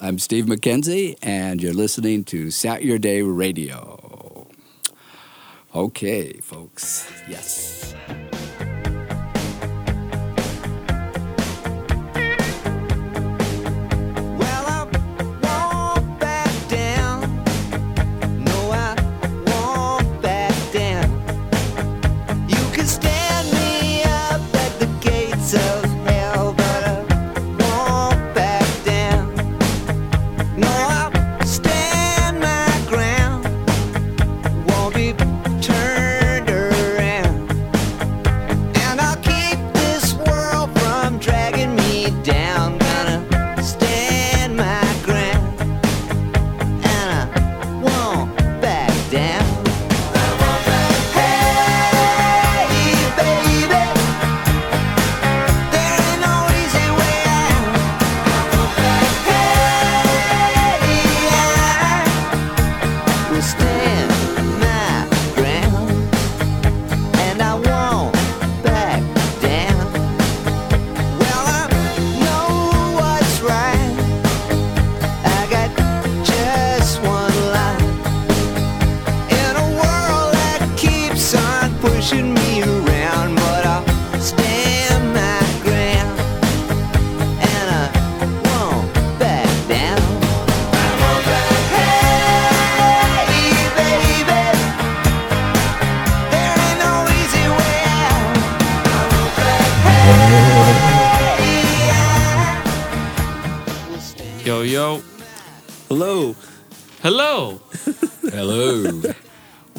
I'm Steve McKenzie, and you're listening to Satyourday Radio. Okay, folks. Yes.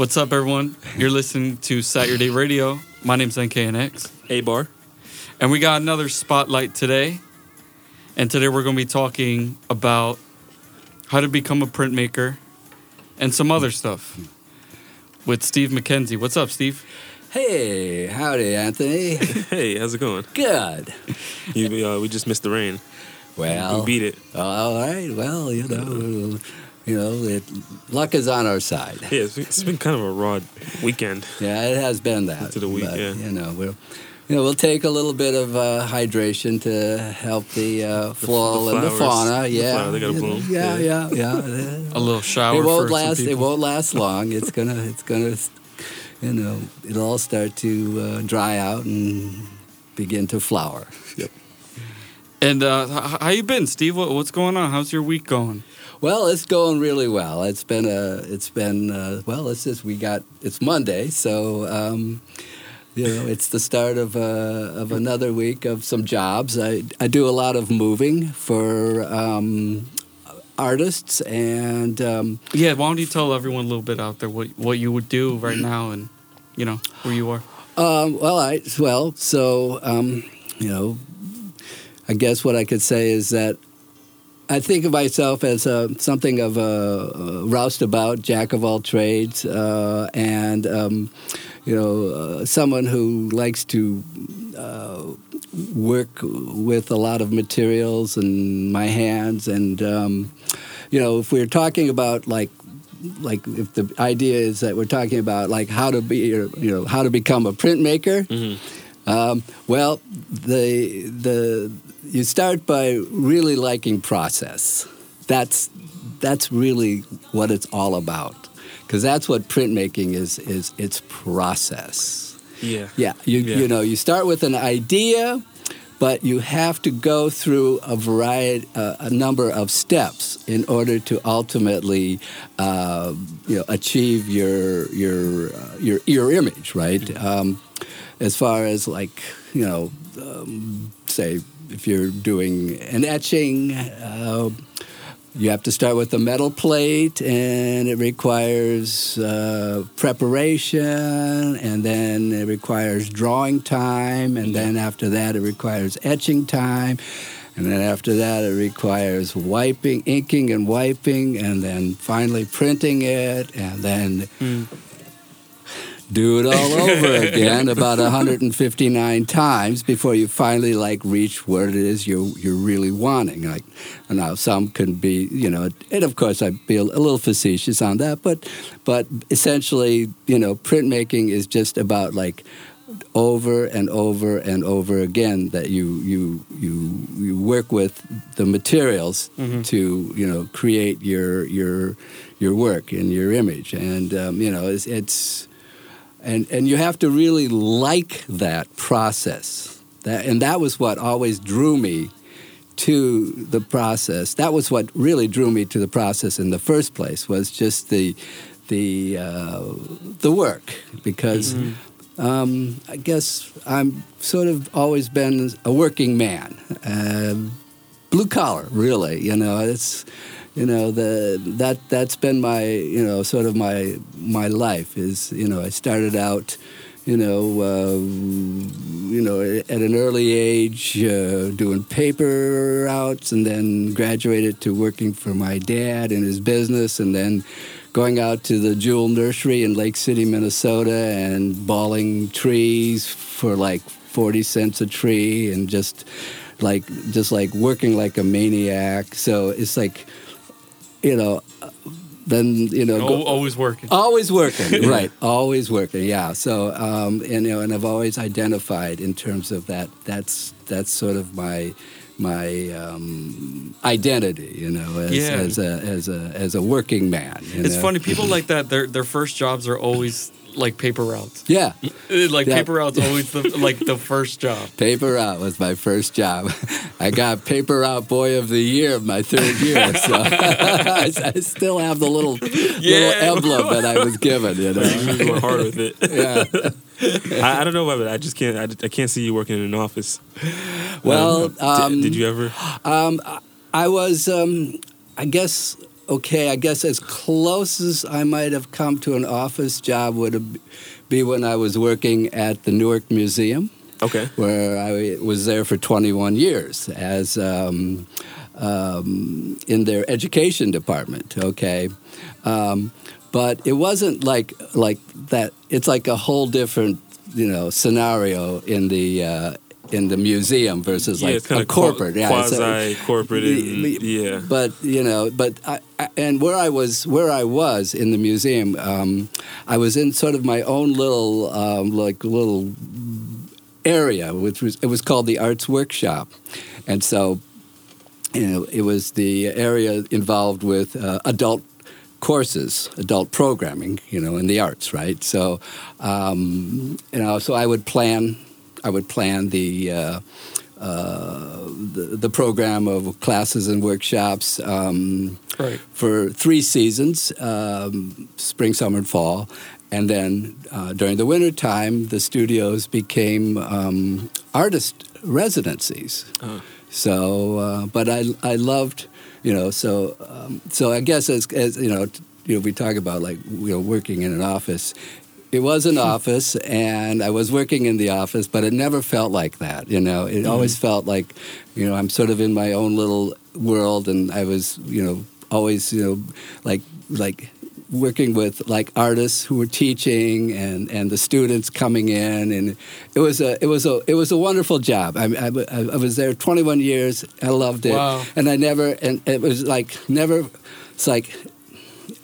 What's up, everyone? You're listening to Satyourday Radio. My name's NKNX. A bar. And we got another spotlight today. And today we're going to be talking about how to become a printmaker and some other stuff with Steve McKenzie. What's up, Steve? hey, howdy, Anthony. Hey, how's it going? Good. You, uh, we just missed the rain. Well, we beat it. all right. Well, you know, you know, it, luck is on our side. Yeah, it's, it's been kind of a raw weekend. Yeah, it has been that. Into the week, but, yeah. You know, we'll, you know, we'll take a little bit of uh, hydration to help the uh, flora and the flowers. fauna. The Yeah, flower, they gotta bloom. Yeah, yeah, yeah. A little shower it won't for last. some It won't last long. It's gonna. It's gonna. You know, it'll all start to uh, dry out and begin to flower. Yep. And uh, how you been, Steve? What's going on? How's your week going? Well, it's going really well. It's been a. It's been uh, well. It's just we got. It's Monday, so um, you know it's the start of uh, of another week of some jobs. I I do a lot of moving for um, artists and. Um, Yeah, why don't you tell everyone a little bit out there what, what you would do right now and, you know, where you are? Um, well, I well, so um, you know, I guess what I could say is that I think of myself as a, something of a, roustabout jack of all trades, uh, and um, you know, uh, someone who likes to uh, work with a lot of materials and my hands, and um, you know, if we're talking about like like if the idea is that we're talking about like how to be you know how to become a printmaker um, well the the you start by really liking process that's that's really what it's all about because that's what printmaking is is it's process Yeah. yeah, you Yeah. you know, you start with an idea, but you have to go through a variety, uh, a number of steps in order to ultimately, uh, you know, achieve your your uh, your your image, right? Um, as far as like you know, um, say if you're doing an etching. Uh, you have to start with a metal plate, and it requires uh, preparation, and then it requires drawing time, and then after that, it requires etching time, and then after that, it requires wiping, inking, and wiping, and then finally printing it, and then do it all over again about 159 times before you finally like reach where it is you're you're really wanting. Like now, some can be you know, and of course I'd be a, little facetious on that, but but essentially you know, printmaking is just about like over and over and over again that you you you you work with the materials to you know create your your your work and your image and um, you know it's, it's and and you have to really like that process. That and that was what always drew me to the process. That was what really drew me to the process in the first place was just the the uh, the work. Because um, I guess I'm sort of always been a working man. Um blue collar really you know it's you know the that that's been my you know sort of my my life is you know I started out you know uh, you know at an early age uh, doing paper routes and then graduated to working for my dad in his business and then going out to the Jewell Nursery in Lake City, Minnesota and balling trees for like 40 cents a tree and just like just like working like a maniac. So it's like you know then you know go- always working. Always working, right? Always working, yeah. So, um, and you know, and I've always identified in terms of that. That's that's sort of my my um, identity, you know, as, Yeah. as a as a as a working man. you It's know? funny. People like that. Their their first jobs are always like paper routes. Yeah, Uh, Like Yeah. paper routes always the like the first job. paper out was my first job. I got paper out boy of the year my third year, so I, I still have the little Yeah. little emblem that I was given. You know, You going hard with it. yeah. I, I don't know about it. I just can't. I, I can't see you working in an office. Well, Um, um, did, did you ever? Um, I was, um, I guess, okay. I guess as close as I might have come to an office job would be when I was working at the Newark Museum, Okay. where I was there for 21 years as um, um, in their education department. Okay. Um, but it wasn't like like that. It's like a whole different, you know, scenario in the uh, in the museum versus yeah, like a corporate. yeah, it's a- quasi corporate. And, Y- y- yeah. but you know, but I, I, and where I was, where I was in the museum, um, I was in sort of my own little, um, like little area, which was it was called the Arts Workshop, and so you know, it was the area involved with uh, adult courses, adult programming, you know, in the arts, right? So, um, you know, so I would plan, I would plan the. Uh, uh, the, the program of classes and workshops um, Right. for three seasons um, spring, summer, and fall. And then uh, during the winter time, the studios became um, artist residencies. Uh, So, uh, but I, I loved, you know, so, um, so I guess as, as you know, t- you know, we talk about like, you know, working in an office. It was an office, and I was working in the office, but it never felt like that. You know, it mm-hmm. always felt like, you know, I'm sort of in my own little world, and I was, you know, always, you know, like like working with like artists who were teaching and, and the students coming in and it was a it was a it was a wonderful job I, I, I was there 21 years I loved it Wow. and I never and it was like never it's like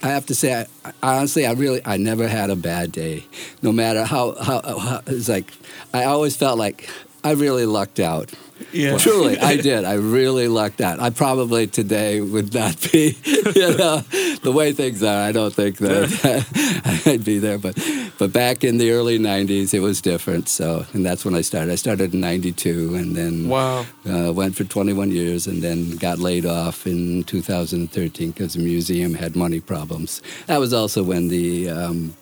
I have to say I, honestly I really I never had a bad day. No matter how, how, how it's like I always felt like I really lucked out Yeah. Truly, I did. I really lucked out. I probably today would not be, you know, the way things are. I don't think that I'd be there. But, but back in the early '90s, it was different. So, and that's when I started. I started in '92, and then Wow. uh, went for 21 years, and then got laid off in 2013 because the museum had money problems. That was also when the um,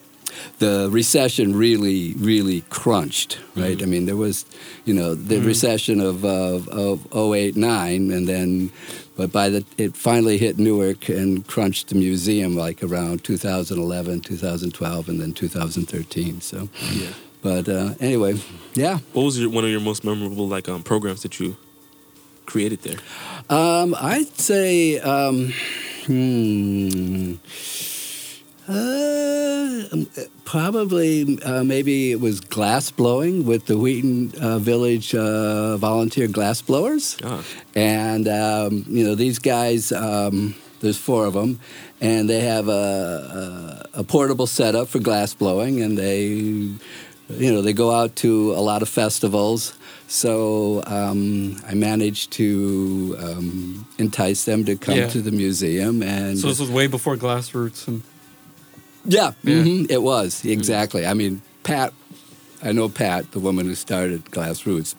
the recession really, really crunched, right? I mean, there was, you know, the recession of, of, of 08, 9, and then, but by the, it finally hit Newark and crunched the museum like around 2011, 2012, and then 2013. So, yeah. but uh, anyway, yeah. What was your, one of your most memorable like um, programs that you created there? Um, I'd say, um, hmm, uh, um, probably uh, maybe it was glass blowing with the Wheaton uh, Village uh, volunteer glass blowers. Ah, And um, you know these guys, um, there's four of them, and they have a, a, a portable setup for glass blowing, and they you know, they go out to a lot of festivals. So um, I managed to um, entice them to come Yeah. to the museum, and So this was way before Glass Roots and yeah, Yeah. mhm, it was exactly. I mean, Pat, I know Pat, the woman who started Glass Roots.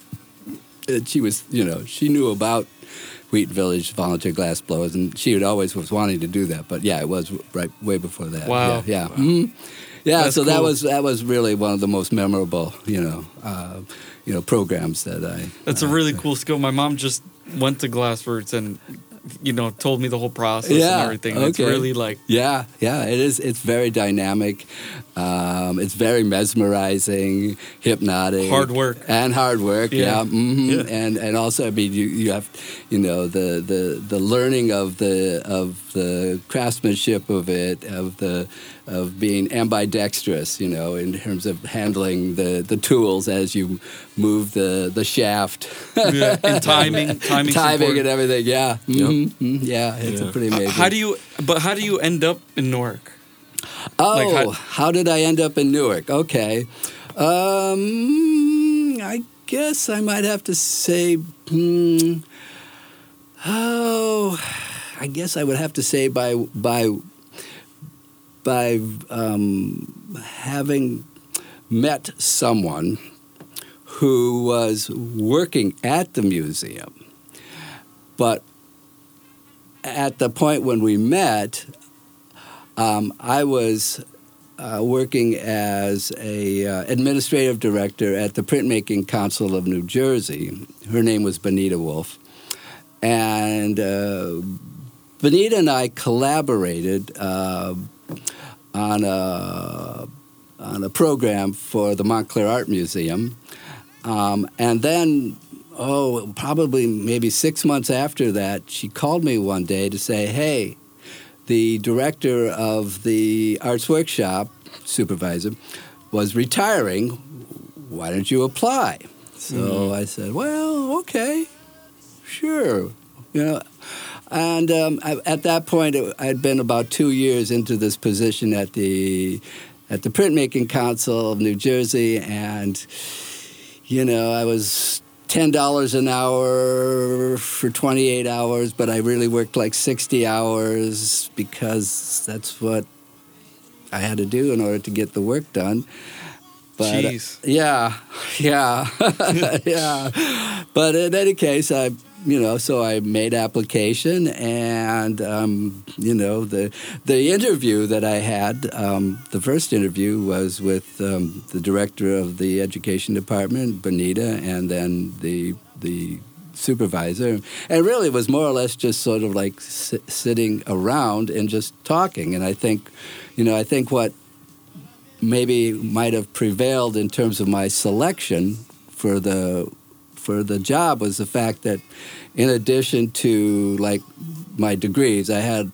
uh, She was, you know, she knew about Wheaton Village volunteer glass blowers, and she had always was wanting to do that. But yeah, it was right way before that. Wow. Yeah, yeah. mhm. Yeah, That's so that was that was really one of the most memorable, you know, uh, you know, programs that I. That's a really cool skill. My mom just went to Glass Roots and you know told me the whole process Yeah, and everything. It's really like Yeah, yeah, it is. It's very dynamic. Um, it's very mesmerizing, hypnotic, Hard work. and hard work. Yeah. Yeah, mhm. Yeah. and and also, I mean, you, you have, you know, the, the the learning of the of the craftsmanship of it, of the of being ambidextrous, you know, in terms of handling the, the tools as you move the the shaft, yeah, and timing, timing, timing and everything. Yeah, Yep. Mhm, mhm. yeah, it's a Yeah. pretty amazing. How do you? But how do you end up in Newark? Oh, Like, how- how, did I end up in Newark? Okay. Um, I guess I might have to say, hmm, oh, I guess I would have to say by by by um, having met someone who was working at the museum, but at the point when we met, um, I was uh, working as a uh, administrative director at the Printmaking Council of New Jersey. Her name was Benita Wolf, and uh, Benita and I collaborated uh, on a on a program for the Montclair Art Museum, um, and then. Oh, probably maybe six months after that, she called me one day to say, "Hey, the director of the arts workshop supervisor was retiring. Why don't you apply? So i said well okay sure. You know and um, I, at that point it, i'd been about two years into this position at the at the printmaking council of new jersey and you know i was $10 an hour for 28 hours, but I really worked like 60 hours because that's what I had to do in order to get the work done. But uh, yeah, yeah, yeah. But in any case, I, you know, so I made application, and um, you know, the the interview that I had, um, the first interview was with um, the director of the education department, Benita, and then the the supervisor, and really it was more or less just sort of like si- sitting around and just talking. And I think, you know, I think what maybe might have prevailed in terms of my selection for the for the job was the fact that in addition to like my degrees I had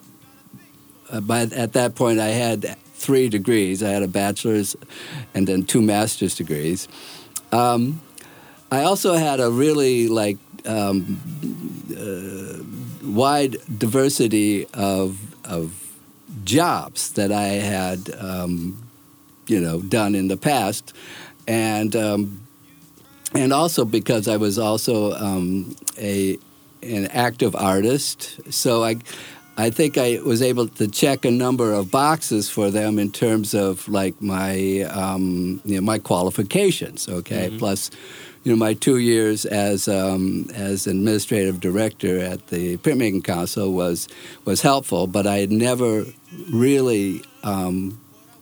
uh, by at that point I had three degrees. I had a bachelor's and then two master's degrees. Um, I also had a really like um, uh, wide diversity of of jobs that I had um, you know done in the past, and um, and also because I was also um, a an active artist, so I. I think I was able to check a number of boxes for them in terms of like my um, you know my qualifications. Okay, plus you know my two years as um, as administrative director at the printmaking council was was helpful, but I had never really um,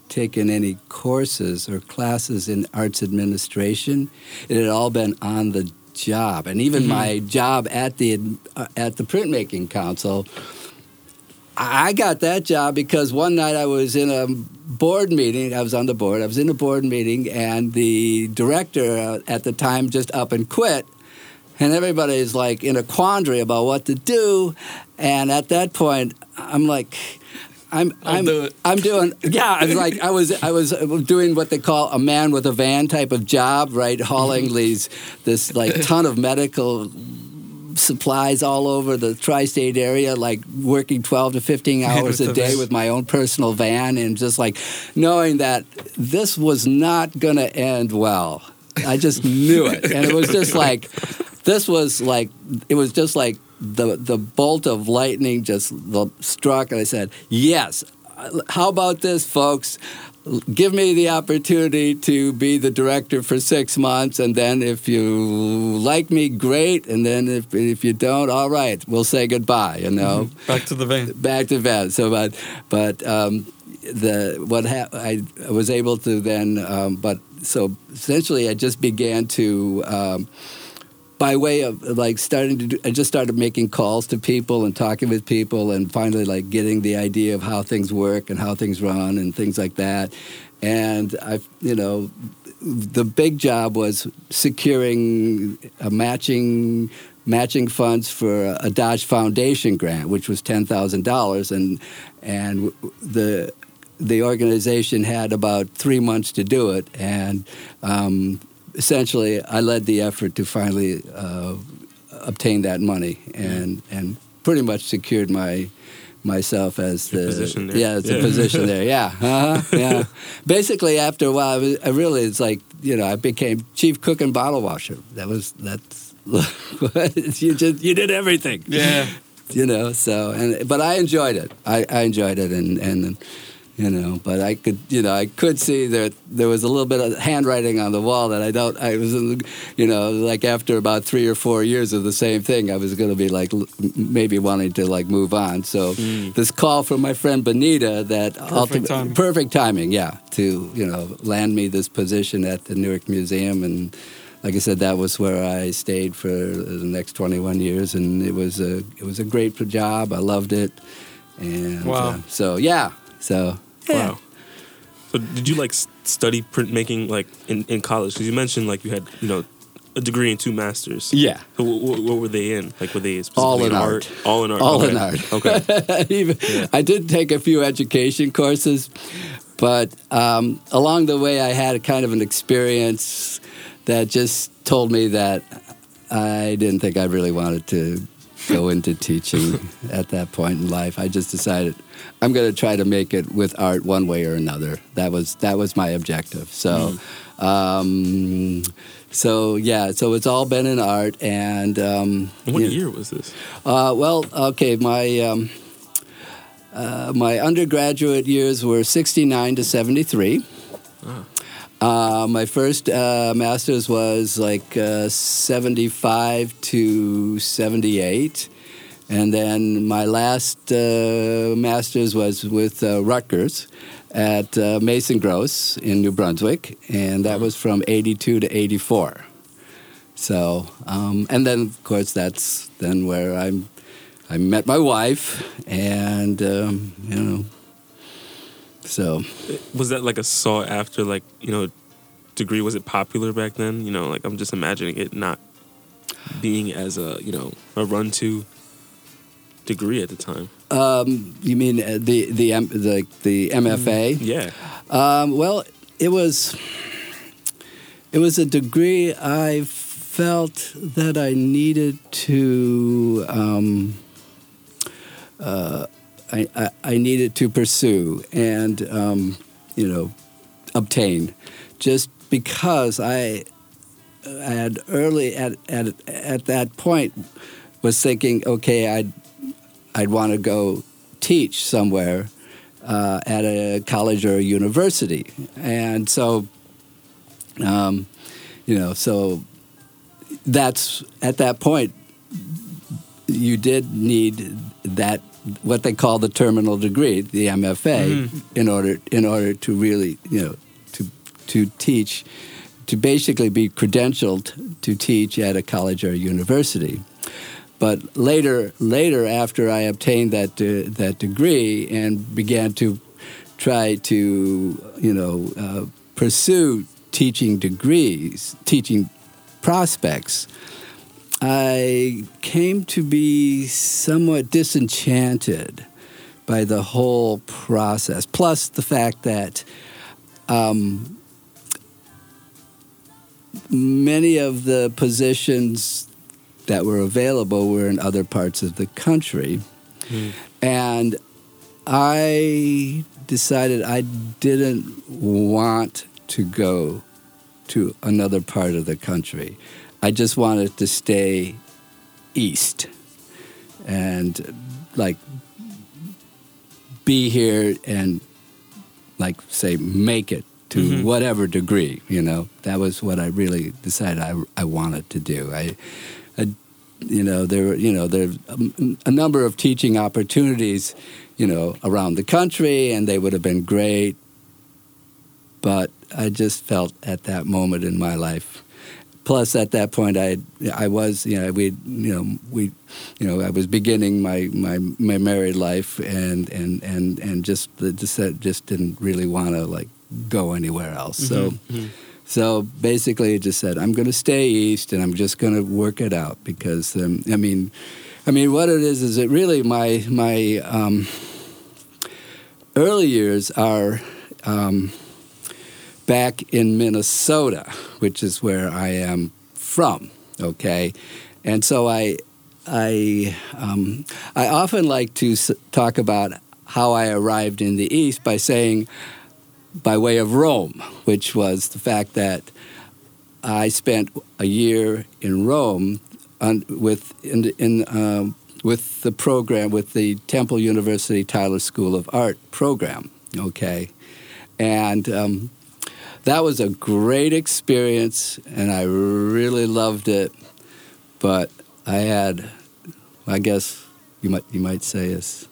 taken any courses or classes in arts administration. It had all been on the job, and even my job at the uh, at the printmaking council. I got that job because one night I was in a board meeting. I was on the board. I was in a board meeting, and the director uh, at the time just up and quit. And everybody's like in a quandary about what to do. And at that point, I'm like, I'm I'll I'm do. I'm doing yeah. I was like I was I was doing what they call a man with a van type of job, right? Hauling these this like ton of medical supplies all over the tri-state area, like working 12 to 15 hours a day with my own personal van, and just like knowing that this was not going to end well. I just knew it, and it was just like this was like it was just like the the bolt of lightning just struck, and I said, "Yes, how about this, folks?" Give me the opportunity to be the director for six months, and then if you like me, great. And then if if you don't, all right, we'll say goodbye. You know, Back to the van. back to van. So, but but um, the what hap- I was able to then, um, but so essentially, I just began to. Um, by way of like starting to do, I just started making calls to people and talking with people and finally like getting the idea of how things work and how things run and things like that. And I, you know, the big job was securing a matching matching funds for a Dodge Foundation grant, which was ten thousand dollars, and and the the organization had about three months to do it, and um, essentially I led the effort to finally uh, obtain that money, and and pretty much secured my myself as Your the position there. yeah, as the position there. Yeah, uh-huh, yeah. Basically, after a while, I, was, I really it's like you know I became chief cook and bottle washer. That was that's you just you did everything. Yeah. you know. So and but I enjoyed it. I, I enjoyed it, and and you know, but I could you know I could see that there was a little bit of handwriting on the wall that I don't. I was you know like after about three or four years of the same thing, I was going to be like maybe wanting to like move on. So this call from my friend Benita that ultimate- timing. perfect timing, yeah, to you know land me this position at the Newark Museum and. Like I said, that was where I stayed for the next 21 years, and it was a it was a great job. I loved it, and Wow. uh, so yeah, so yeah. Wow. So did you like study printmaking like in, in college? Because you mentioned like you had you know a degree and two masters. Yeah. So what, were they in? Like were they All specifically in art. All in art. All okay. in art. Okay. Even, I did take a few education courses, but um, along the way, I had a kind of an experience that just told me that I didn't think I really wanted to go into teaching at that point in life. I just decided I'm going to try to make it with art one way or another. That was that was my objective. So. Um, so yeah, so it's all been in art, and um, what you know- year was this? uh, well, okay, my um, uh, my undergraduate years were '69 to '73. Uh, my first uh, master's was like uh, 75 to 78. And then my last uh, master's was with uh, Rutgers at uh, Mason Gross in New Brunswick. And that was from 82 to 84. So, um, and then of course that's then where I'm, I met my wife and, um, you know, so. Was that like a sought after like you know degree? Was it popular back then? You know, like I'm just imagining it not being as a you know a run to degree at the time. Um, you mean uh, the the M- the the MFA? Yeah. Um, well, it was it was a degree I felt that I needed to um, uh, I, I, needed to pursue and um, you know obtain just because I I had early at, at at that point was thinking okay I'd I'd want to go teach somewhere uh, at a college or a university. And so, um, you know, so that's at that point, you did need that what they call the terminal degree, the MFA, in order in order to really, you know, to to teach, to basically be credentialed to teach at a college or a university. But later, later after I obtained that uh, that degree and began to try to, you know, uh, pursue teaching degrees, teaching prospects, I came to be somewhat disenchanted by the whole process. Plus the fact that um, many of the positions that were available were in other parts of the country. And I decided I didn't want to go to another part of the country. I just wanted to stay east and like be here and like say make it to Mhm. whatever degree you know that was what i really decided i, I wanted to do I, I you know there were you know there a, a number of teaching opportunities you know around the country and they would have been great but i just felt at that moment in my life plus at that point i i was you know we you know we you know i was beginning my my, my married life and and and and just the just, just didn't really want to like go anywhere else. So so basically it just said i'm going to stay east and i'm just going to work it out because um, i mean i mean what it is is it really my my um, early years are um, back in Minnesota, which is where I am from. Okay, and so I, I, um, I often like to talk about how I arrived in the East by saying, by way of Rome, which was the fact that I spent a year in Rome on, with in, in um, with the program with the Temple University Tyler School of Art program. Okay, and um, that was a great experience, and I really loved it. But I had, I guess you might you might say, is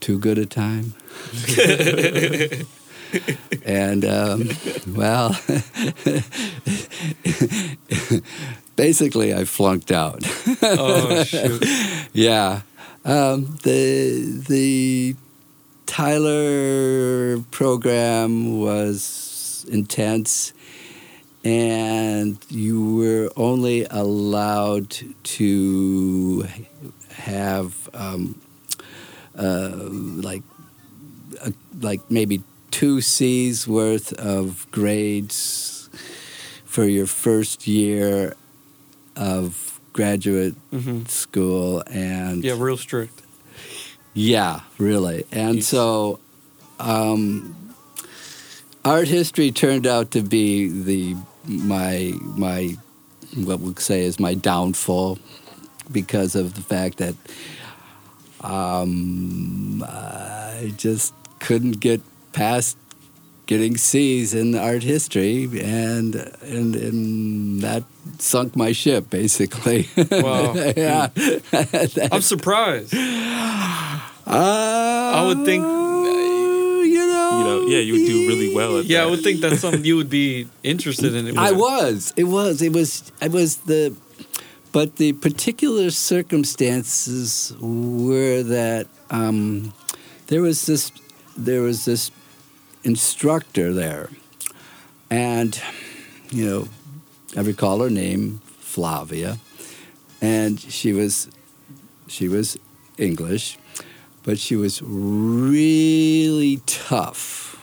too good a time. and um, well, basically, I flunked out. Oh shoot. Yeah, um, the the Tyler program was intense, and you were only allowed to have um, uh, like uh, like maybe two C's worth of grades for your first year of graduate hmm school and Yeah, real strict. yeah, really. And Yes. so um, art history turned out to be the my my what we'll say is my downfall because of the fact that um, I just couldn't get past getting C's in art history, and and and that sunk my ship basically. Wow. yeah. I'm surprised. I would think- you know, yeah, you would do really well at Yeah, I would think that's something you would be interested in. I was. It was. It was. I was the. But the particular circumstances were that um, there was this. There was this instructor there, and you know, I recall her name, Flavia, and she was, she was English, but she was really tough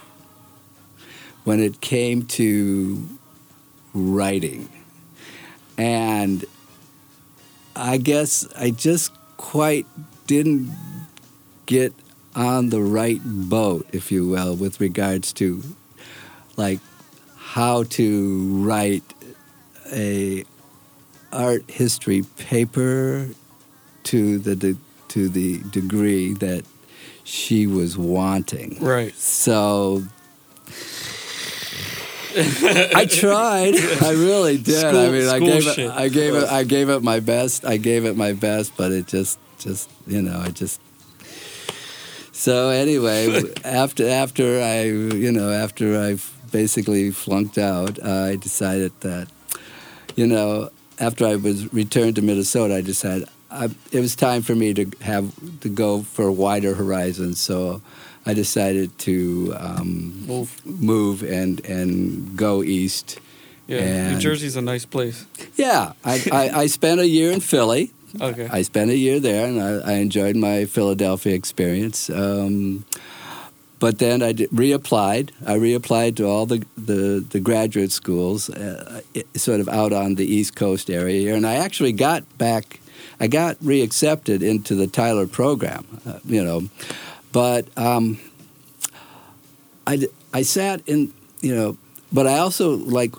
when it came to writing. And I guess I just quite didn't get on the right boat, if you will, with regards to like how to write a art history paper to the to the degree that she was wanting. Right. So I tried. I really did. I mean, I gave it. I gave it. I gave it my best. I gave it my best, but it just, just you know, I just. So anyway, after after I you know after I basically flunked out, I decided that you know after I was returned to Minnesota, I decided I, it was time for me to have to go for a wider horizons. So I decided to um, Move. move and and go east. Yeah, New And- Jersey's a nice place. Yeah, I, I, I spent a year in Philly. Okay. I spent a year there, and I, I enjoyed my Philadelphia experience. Um, but then I did, reapplied. I reapplied to all the, the, the graduate schools, uh, sort of out on the East Coast area here, and I actually got back. I got reaccepted into the Tyler program, uh, you know, but um, I I sat in, you know, but I also like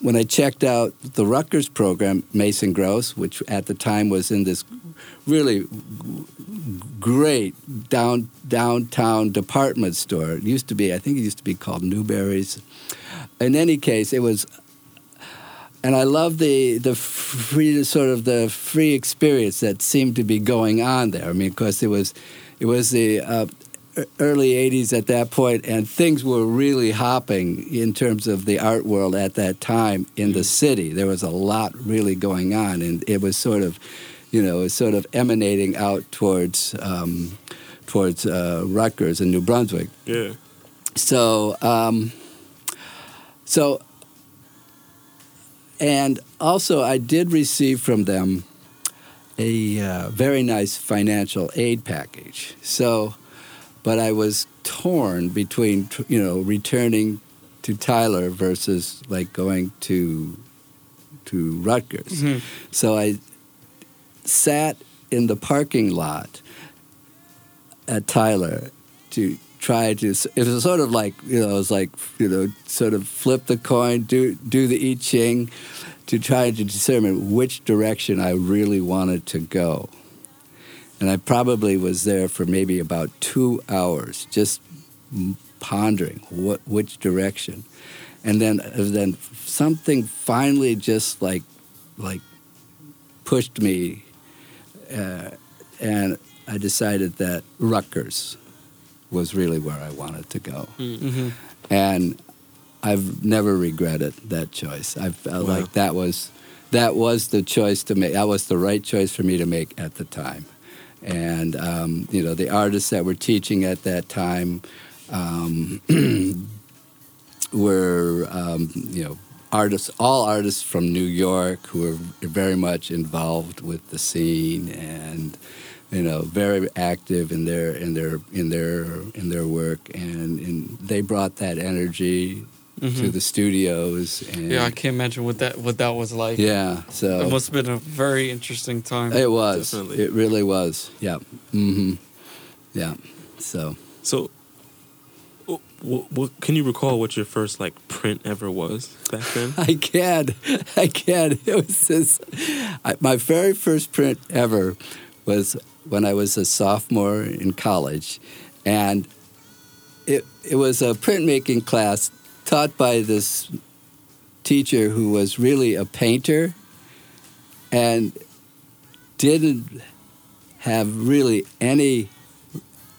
when I checked out the Rutgers program, Mason Gross, which at the time was in this really great down downtown department store. It used to be, I think it used to be called Newberry's. In any case, it was, and I love the the free sort of the free experience that seemed to be going on there. I mean, because it was, it was the. Uh, Early '80s at that point, and things were really hopping in terms of the art world at that time in the city. There was a lot really going on, and it was sort of, you know, it was sort of emanating out towards um, towards uh, Rutgers and New Brunswick. Yeah. So, um, so, and also I did receive from them a uh, very nice financial aid package. So, but I was torn between, you know, returning to Tyler versus like going to to Rutgers. Mhm. So I sat in the parking lot at Tyler to try to. It was sort of like you know, it was like you know, sort of flip the coin, do do the I Ching, to try to determine which direction I really wanted to go. And I probably was there for maybe about two hours, just pondering what which direction, and then then something finally just like like pushed me, uh, and I decided that Rutgers was really where I wanted to go, hmm and I've never regretted that choice. I felt Wow. like that was that was the choice to make. That was the right choice for me to make at the time, and um, you know the artists that were teaching at that time um, were um, you know artists, all artists from New York who were very much involved with the scene and you know very active in their in their in their in their work and, and they brought that energy to Mhm. the studios and Yeah, I can't imagine what that what that was like. yeah so It must have been a very interesting time. it was Definitely. it really was yeah Mm-hmm. yeah so So, what, what can you recall what your first like print ever was back then? I can. I can. It was this. I, my very first print ever was when I was a sophomore in college, and it it was a printmaking class taught by this teacher who was really a painter, and didn't have really any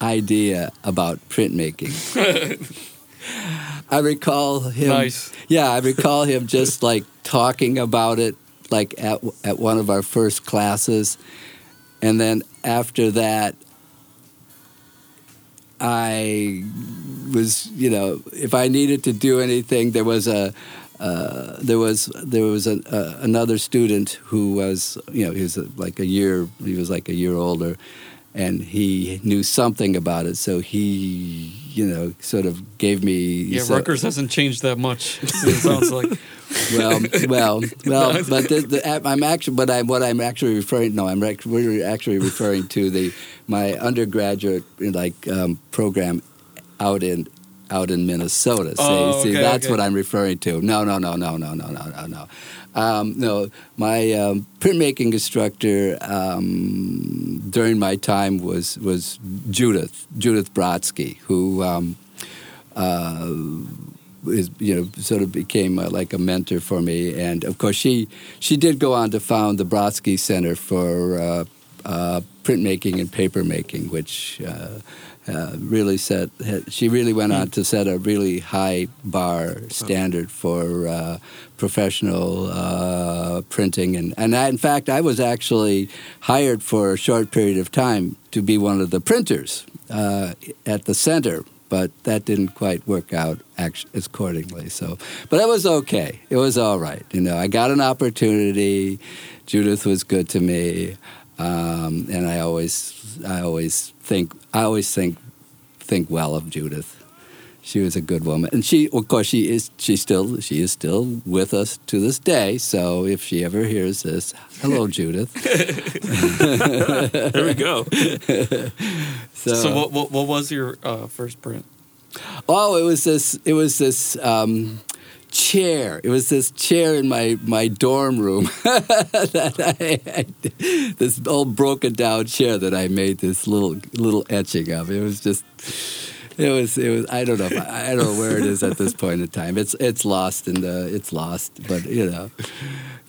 idea about printmaking. I recall him. Nice. Yeah, I recall him just like talking about it, like at at one of our first classes, and then after that, I was, you know, if I needed to do anything, there was a. Uh, there was there was uh, another student who was you know he was uh, like a year he was like a year older, and he knew something about it, so he you know sort of gave me Yeah, so- Rutgers hasn't changed that much. It sounds like. well, well, well. But the, the, I'm actually, but I'm what I'm actually referring. No, I'm we're actually referring to the my undergraduate like um, program out in out in Minnesota. See, Oh, see, that's okay. what I'm referring to. No, no, no, no, no, no, no, no, no. Um, no, my um, printmaking instructor um, during my time was was Judith Judith Brodsky, who. Um, uh, is you know sort of became uh, like a mentor for me, and of course she she did go on to found the Brodsky Center for uh, uh, printmaking and papermaking, which uh, really set she really went on to set a really high bar standard for uh, professional uh, printing, and and I, in fact I was actually hired for a short period of time to be one of the printers uh, at the center but that didn't quite work out act- accordingly. So, but it was okay. It was all right. You know, I got an opportunity. Judith was good to me, um, and I always, I always think, I always think think well of Judith. She was a good woman, and she, of course, she is. She still, she is still with us to this day. So if she ever hears this, hello, Judith. There we go. So, So, what, what what was your uh, first print? oh, it was this. It was this. Um, chair. It was this chair in my my dorm room. That I had, this old broken down chair that I made this little little etching of. It was just it was it was I don't know if, I don't know where it is at this point in time. It's it's lost in the it's lost but you know.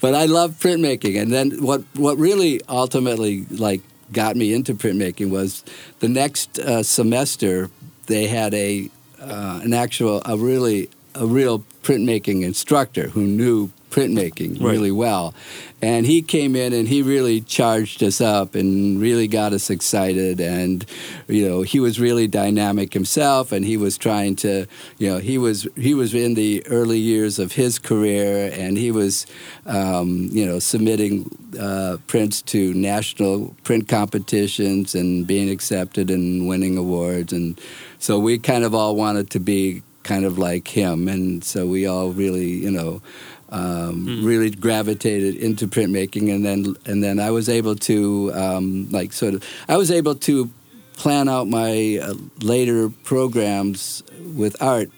But I love printmaking. And then what what really ultimately like got me into printmaking was the next uh, semester they had a uh, an actual a really a real printmaking instructor who knew printmaking Right. really well. And he came in and he really charged us up and really got us excited. And you know he was really dynamic himself and he was trying to you know he was he was in the early years of his career and he was um, you know submitting uh, prints to national print competitions and being accepted and winning awards. And so we kind of all wanted to be kind of like him. And so we all really you know um, really gravitated into printmaking, and then and then I was able to um, like sort of I was able to plan out my uh, later programs with art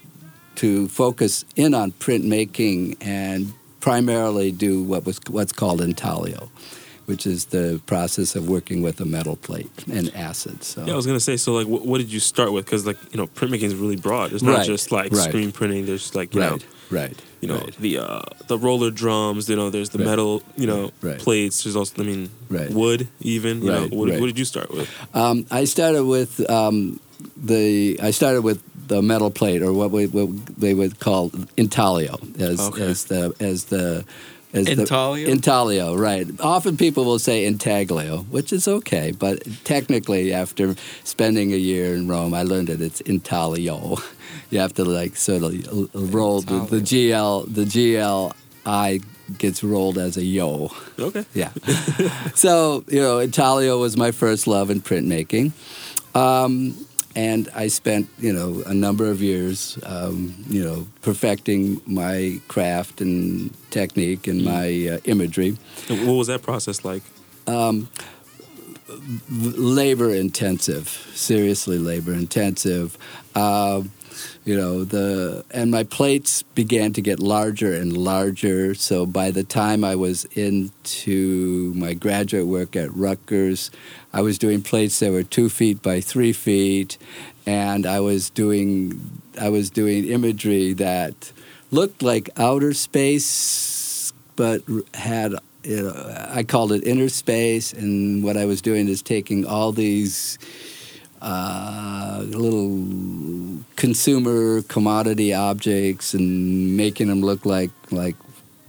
to focus in on printmaking and primarily do what was what's called intaglio, which is the process of working with a metal plate and acid. So Yeah, I was gonna say. So, like, what, what did you start with? Because, like, you know, printmaking is really broad. It's not Right, just like right. screen printing. There's like, you know, right, right, you know, right. the uh, the roller drums. You know, there's the Right. metal, you know, Right. plates. There's also, I mean, Right. wood. Even, you Right, know, what, right. what did you start with? Um, I started with um, the I started with the metal plate, or what, we, what they would call intaglio, as Okay. as the as the as Intaglio? The, intaglio, right? Often people will say intaglio, which is okay, but technically, after spending a year in Rome, I learned that it's intaglio. You have to like sort of roll the, the GL the GLI gets rolled as a yo. Okay. Yeah. so, you know, Intaglio was my first love in printmaking. Um, and I spent, you know, a number of years, um, you know, perfecting my craft and technique and my uh, imagery. And what was that process like? labor intensive, seriously labor intensive. Uh, you know the and my plates began to get larger and larger. So by the time I was into my graduate work at Rutgers, I was doing plates that were two feet by three feet, and I was doing I was doing imagery that looked like outer space, but had you know, I called it inner space, and what I was doing is taking all these uh, little consumer commodity objects and making them look like like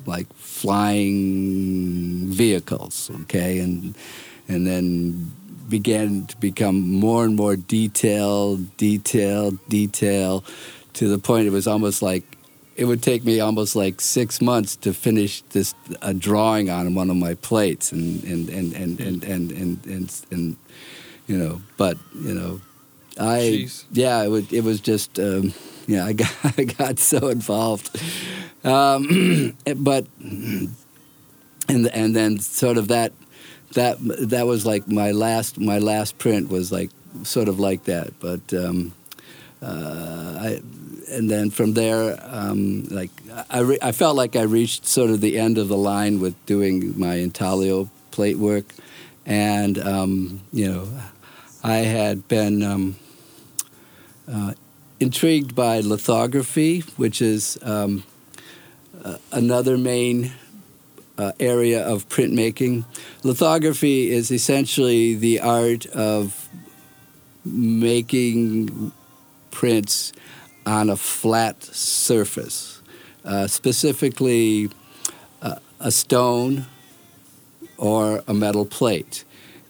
like flying vehicles, okay, and and then began to become more and more detailed, detailed, detail, to the point it was almost like it would take me almost like six months to finish this a drawing on one of my plates and and and and and and and, and, and you know but you know i Jeez. yeah it, would, it was just um, yeah i got i got so involved um, but and and then sort of that that that was like my last my last print was like sort of like that but um, uh, I, and then from there, um, like I, re- I felt like I reached sort of the end of the line with doing my intaglio plate work, and um, you know, I had been um, uh, intrigued by lithography, which is um, uh, another main uh, area of printmaking. Lithography is essentially the art of making prints on a flat surface, uh, specifically uh, a stone or a metal plate.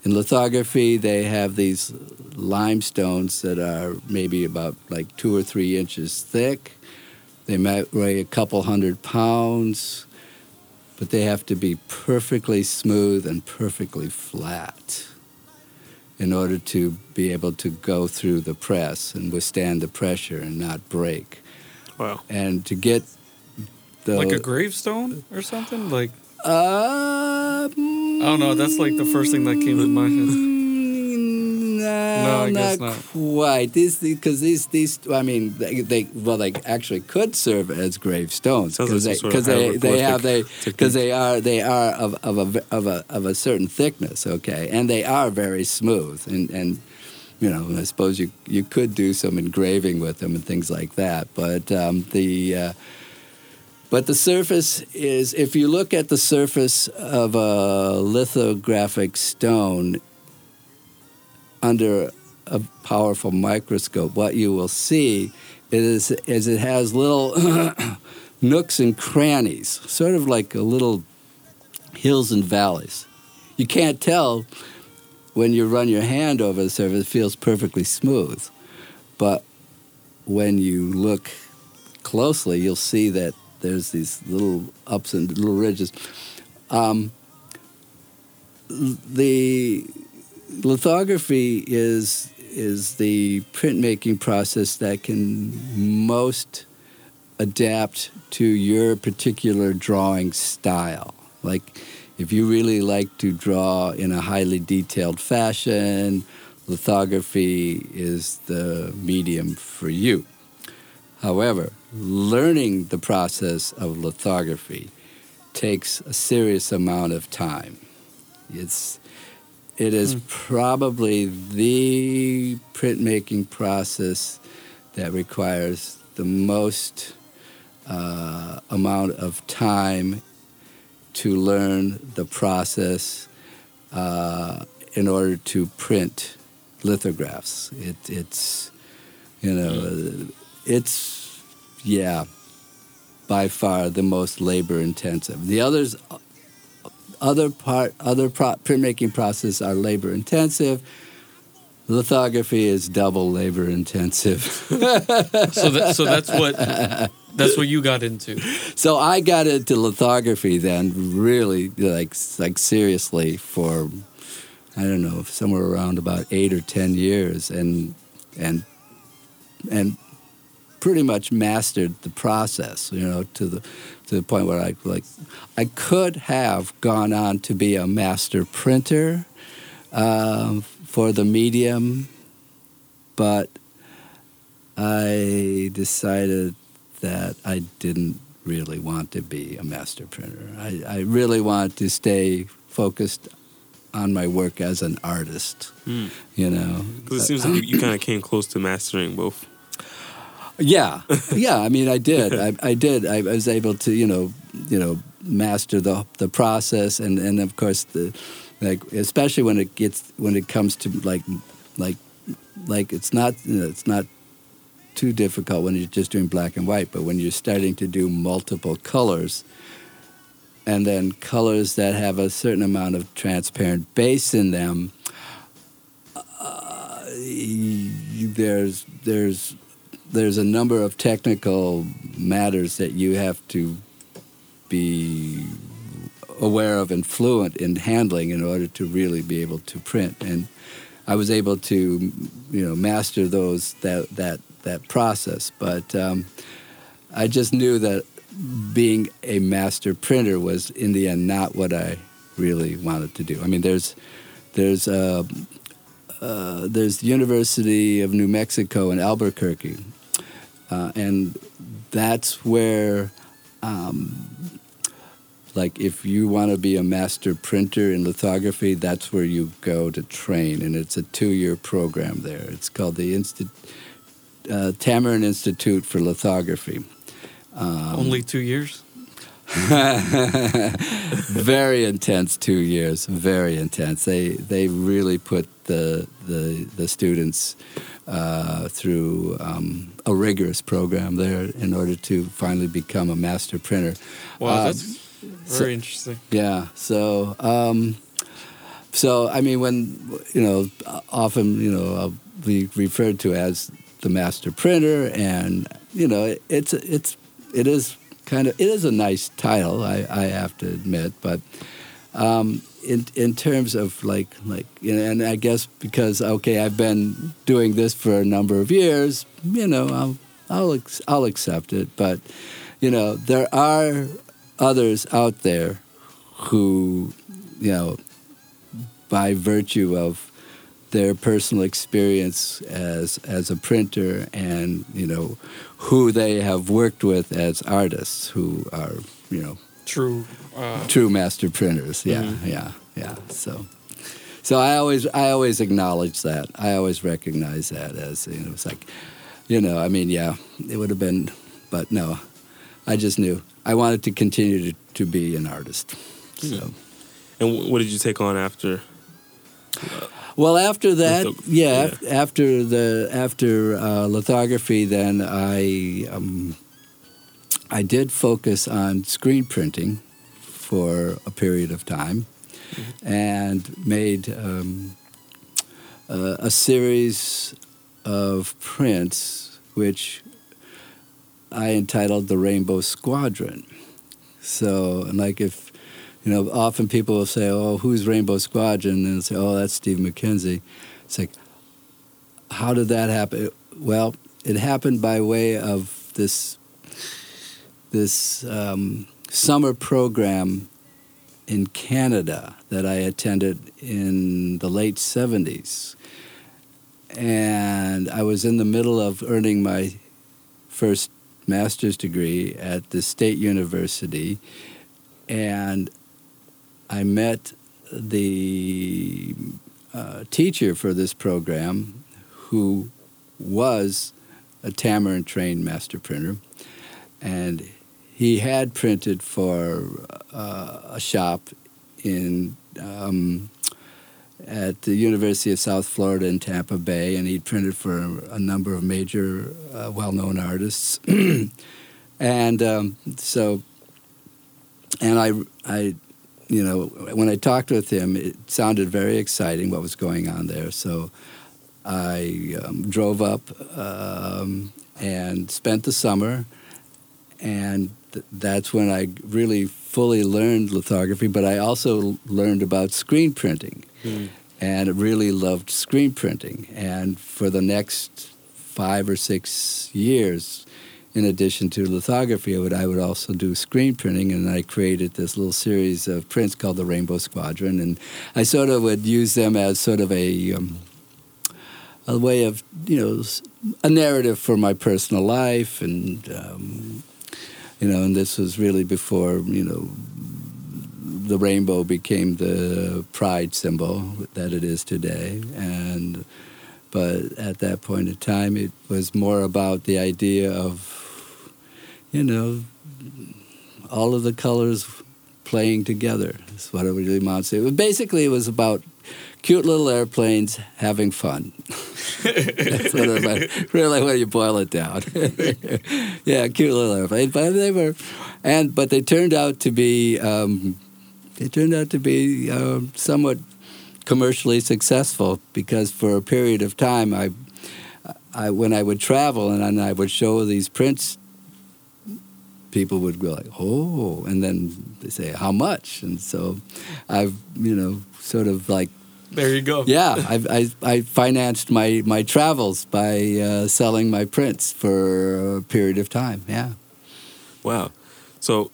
In lithography, they have these limestones that are maybe about like two or three inches thick. They might weigh a couple hundred pounds, but they have to be perfectly smooth and perfectly flat. in order to be able to go through the press and withstand the pressure and not break. Wow. And to get the Like a gravestone or something? Like uh, I don't know. That's like the first thing that came to my head. No, No, I not, guess not. quite. These because these these I mean they, they well they actually could serve as gravestones because they because they, they have they because they are they are of of a of a of a certain thickness. Okay, and they are very smooth and and. You know, I suppose you you could do some engraving with them and things like that, but um, the uh, but the surface is, if you look at the surface of a lithographic stone under a powerful microscope, what you will see is, is it has little nooks and crannies, sort of like little hills and valleys. You can't tell when you run your hand over the surface, it feels perfectly smooth. But when you look closely, you'll see that there's these little ups and little ridges. Um, the lithography is is the printmaking process that can most adapt to your particular drawing style. Like if you really like to draw in a highly detailed fashion, lithography is the medium for you. However, learning the process of lithography takes a serious amount of time. It's it is probably the printmaking process that requires the most uh, amount of time to learn the process uh, in order to print lithographs. It, it's, you know, it's, yeah, by far the most labor intensive. The others, other part, other pro- printmaking process are labor intensive. Lithography is double labor intensive. So that so that's what that's what you got into. So I got into lithography then, really like like seriously for I don't know somewhere around about eight or ten years, and and and pretty much mastered the process. You know, to the to the point where I like I could have gone on to be a master printer um, for the medium, but I decided that I didn't really want to be a master printer. I, I really want to stay focused on my work as an artist. Hmm. You know, Because it seems like you, you kind of came close to mastering both. Yeah, yeah. I mean, I did. I, I did. I was able to, you know, you know, master the the process, and and of course the, like especially when it gets when it comes to like like like it's not you know, it's not too difficult when you're just doing black and white, but when you're starting to do multiple colors, and then colors that have a certain amount of transparent base in them, uh, there's there's there's a number of technical matters that you have to be aware of and fluent in handling in order to really be able to print. And I was able to, you know, master those that that that process. But um, I just knew that being a master printer was in the end not what I really wanted to do. I mean, there's there's uh, uh, there's the University of New Mexico in Albuquerque, uh, and that's where, um, like, if you want to be a master printer in lithography, that's where you go to train, and it's a two-year program there. It's called the Insti- uh, Tamarind Institute for Lithography. Um, Only two years. very intense two years. Very intense. They they really put the the the students uh, through um, a rigorous program there in order to finally become a master printer. Wow, Um, that's very interesting. Yeah. So, um, so I mean, when you know, often you know, I'll be referred to as the master printer, and you know, it's it's it is kind of it is a nice title, I, I have to admit, but um, in in terms of like like you know, and I guess because okay, I've been doing this for a number of years, you know, I'll I'll I'll accept it. But you know, there are others out there who, you know, by virtue of their personal experience as as a printer and you know who they have worked with as artists who are you know True. Uh, true master printers. Yeah, Mhm. yeah, yeah. So, so I always, I always acknowledge that. I always recognize that as you know, it's like, you know, I mean, yeah, it would have been, but no, I just knew I wanted to continue to, to be an artist. So, And what did you take on after? Well, after that, Litho- yeah, yeah. after the after uh, lithography, then I um, I did focus on screen printing for a period of time, and made um, uh, a series of prints which I entitled the Rainbow Squadron. So, and like if you know, often people will say, "Oh, who's Rainbow Squadron?" and say, "Oh, that's Steve McKenzie." It's like, how did that happen? Well, it happened by way of this this um, summer program in Canada that I attended in the late '70s, and I was in the middle of earning my first master's degree at the State University, and I met the uh, teacher for this program, who was a Tamarind trained master printer, and he had printed for uh, a shop in um, at the University of South Florida in Tampa Bay, and he'd printed for a number of major, uh, well-known artists, and um, so, and I, I, you know, when I talked with him, it sounded very exciting what was going on there. So, I um, drove up um, and spent the summer, and th- that's when I really fully learned lithography. But I also learned about screen printing and really loved screen printing. And for the next five or six years, in addition to lithography, I would, I would also do screen printing, and I created this little series of prints called the Rainbow Squadron, and I sort of would use them as sort of a um, a way of you know a narrative for my personal life, and um, you know, and this was really before you know the rainbow became the pride symbol that it is today, and but at that point in time, it was more about the idea of you know all of the colors playing together. That's what it really amounts to. Was- basically, it was about cute little airplanes having fun. That's what it, really when you boil it down. yeah, cute little airplanes, but they were, and but they turned out to be, um, they turned out to be um, somewhat commercially successful because for a period of time, I, I when I would travel and I would show these prints people would go like, "Oh," and then they say, "How much?" And so, I've you know sort of like, there you go. yeah, I've, I I financed my my travels by uh, selling my prints for a period of time. Yeah, Wow. So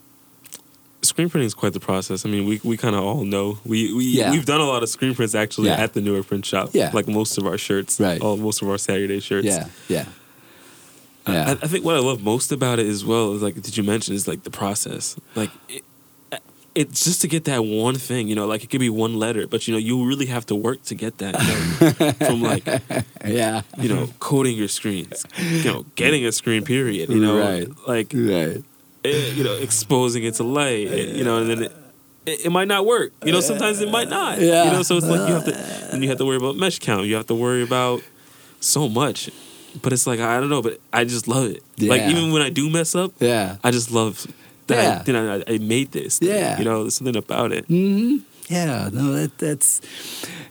screen printing is quite the process. I mean, we, we kind of all know. We we Yeah. we've done a lot of screen prints actually Yeah. at the Newark Print Shop. Yeah. Like most of our shirts. Right. All most of our Satyourday shirts. yeah, yeah, yeah. I think what I love most about it as well is like did you mention is like the process. Like it, it's just to get that one thing, you know, like it could be one letter, but you know, you really have to work to get that. You know, from like yeah. you know, coding your screens, you know, getting a screen period, you know, Right. like Right. eh, you know, exposing it to light, eh, you know, and then it, it, it might not work. You know, sometimes it might not. Yeah. You know, so it's like you have to, and you have to worry about mesh count. You have to worry about so much. But it's like I don't know, but I just love it. Like even when I do mess up, Yeah. I just love that. Yeah. I, you know, I, I made this. thing, Yeah. You know, there's something about it. hmm Yeah, no, that that's,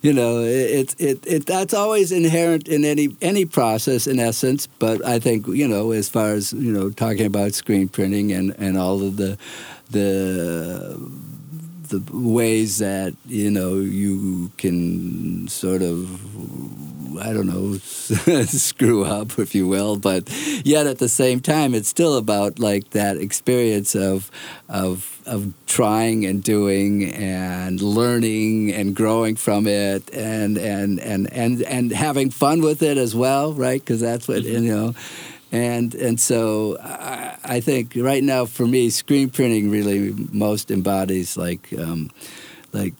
you know, it, it it that's always inherent in any any process in essence. But I think you know, as far as you know, talking about screen printing and and all of the the the ways that you know you can sort of I don't know screw up, if you will, but yet at the same time, it's still about like that experience of of of trying and doing and learning and growing from it and and and and and having fun with it as well, right? Because that's what mm-hmm. you know. And and so I, I think right now for me, screen printing really most embodies like um, like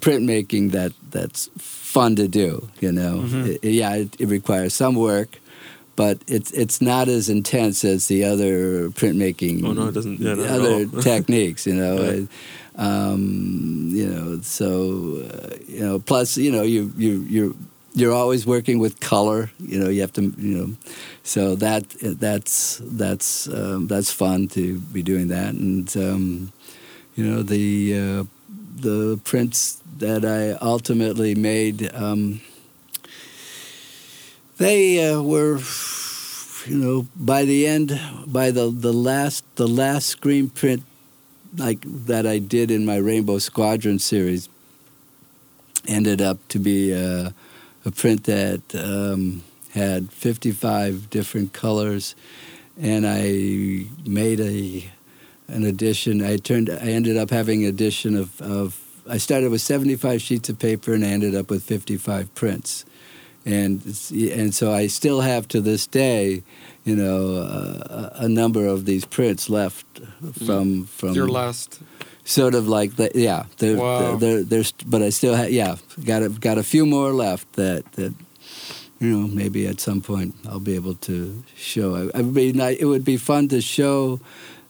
printmaking that that's fun to do. You know, It- yeah, it, it requires some work, but it's it's not as intense as the other printmaking. Oh, no, it doesn't- yeah, other techniques. You know. Yeah. Um, you know, so uh, you know. Plus, you know, you you you're you're always working with color. You know, you have to you know, so that that's that's um, that's fun to be doing that, and um, you know the uh, the prints that I ultimately made. Um, they uh, were, you know, by the end, by the, the last the last screen print like that I did in my Rainbow Squadron series ended up to be a, a print that um, had 55 different colors, and I made a an edition. I turned. I ended up having an edition of, of. I started with 75 sheets of paper, and I ended up with 55 prints, and and so I still have to this day, you know, uh, a a number of these prints left from from Your last. Sort of like the, yeah they're, Wow. they're, they're, but I still have yeah got a, got a few more left that that you know maybe at some point I'll be able to show it would be nice, it would be fun to show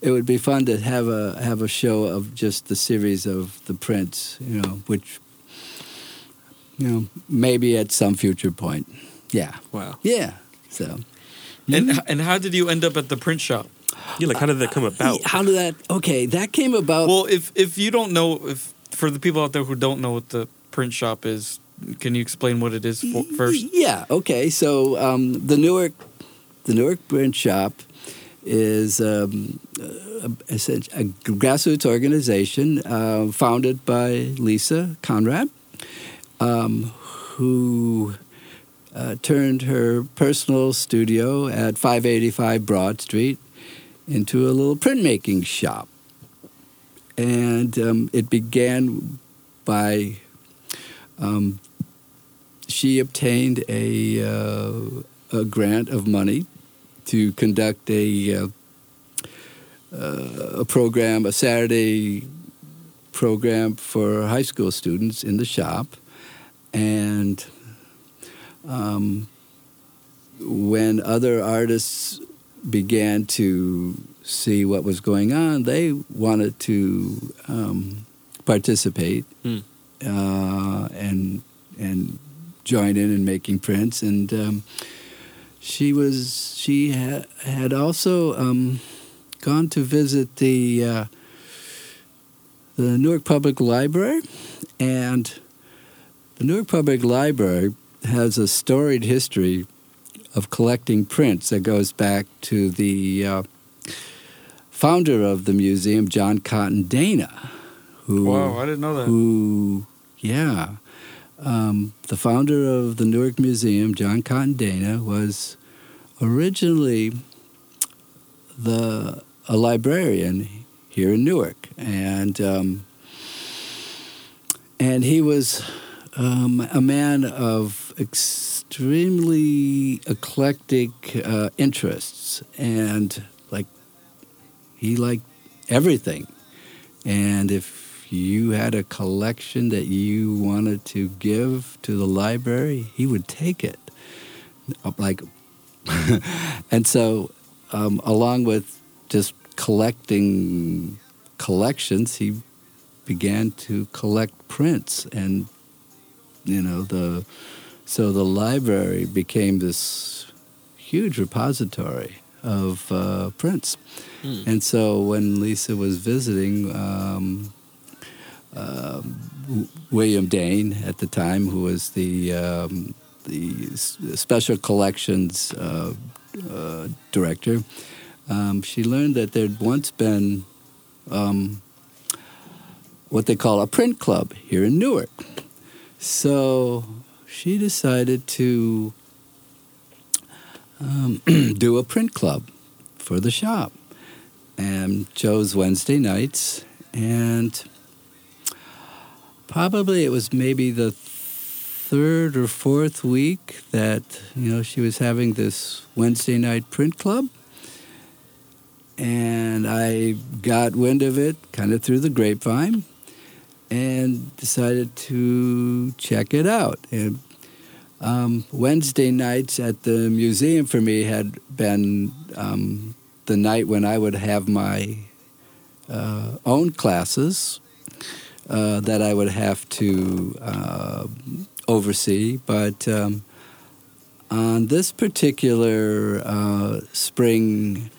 it would be fun to have a have a show of just the series of the prints you know which you know maybe at some future point yeah Wow. yeah so And mm-hmm. and how did you end up at the print shop? Yeah, like how did that come about? how did that okay that came about Well, if if you don't know, if for the people out there who don't know what the print shop is, can you explain what it is for, first? Yeah. Okay. So um, the Newark, the Newark Print Shop, is um, a, a, a grassroots organization uh, founded by Lisa Conrad, um, who uh, turned her personal studio at 585 Broad Street into a little printmaking shop, and um, it began by um, she obtained a, uh, a grant of money to conduct a, uh, uh, a program, a Saturday program for high school students in the shop. And um, when other artists began to see what was going on, they wanted to um, participate Hmm. uh, and and join in in making prints. And um, she was she ha- had also um, gone to visit the uh, the Newark Public Library, and the Newark Public Library has a storied history of collecting prints that goes back to the uh, founder of the museum, John Cotton Dana, who Wow, I didn't know that. who, yeah, um, the founder of the Newark Museum, John Cotton Dana, was originally the a librarian here in Newark, and um, and he was um, a man of extremely eclectic uh, interests, and like he liked everything. And if you had a collection that you wanted to give to the library, he would take it. Like, and so, um, along with just collecting collections, he began to collect prints, and you know the so the library became this huge repository of uh, prints. Hmm. And so when Lisa was visiting, um, W- William Dane at the time, who was the um, the s- special collections uh, uh, director, um, she learned that there'd once been um, what they call a print club here in Newark. So she decided to um, do a print club for the shop and chose Wednesday nights. And probably it was maybe the third or fourth week that you know she was having this Wednesday night print club. And I got wind of it kind of through the grapevine decided to check it out. And um, Wednesday nights at the museum for me had been um, the night when I would have my uh, own classes uh, that I would have to uh, oversee. But um, on this particular uh, spring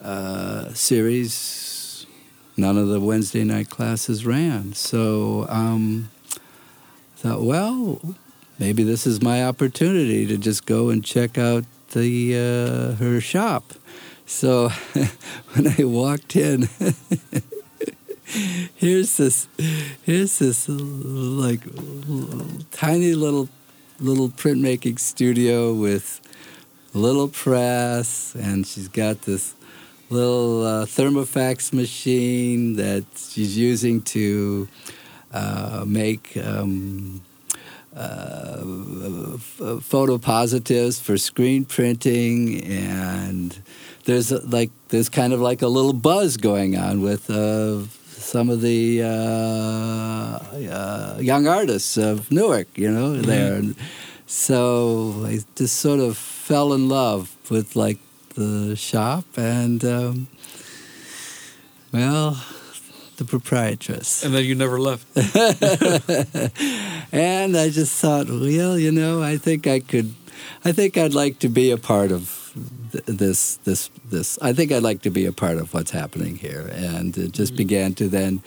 uh, series, none of the Wednesday night classes ran. So um, I thought, well, maybe this is my opportunity to just go and check out the uh, her shop. So when I walked in, here's this here's this like tiny little little printmaking studio with little press, and she's got this little uh, thermofax machine that she's using to uh, make. Um, uh, f- photo positives for screen printing and there's like there's kind of like a little buzz going on with uh, some of the uh, uh, young artists of Newark, you know, there. And so I just sort of fell in love with like the shop and um, well, the proprietress. And then you never left. and I just thought, well, you know, I think I could, I think I'd like to be a part of th- this, this, this. I think I'd like to be a part of what's happening here, and it just began to then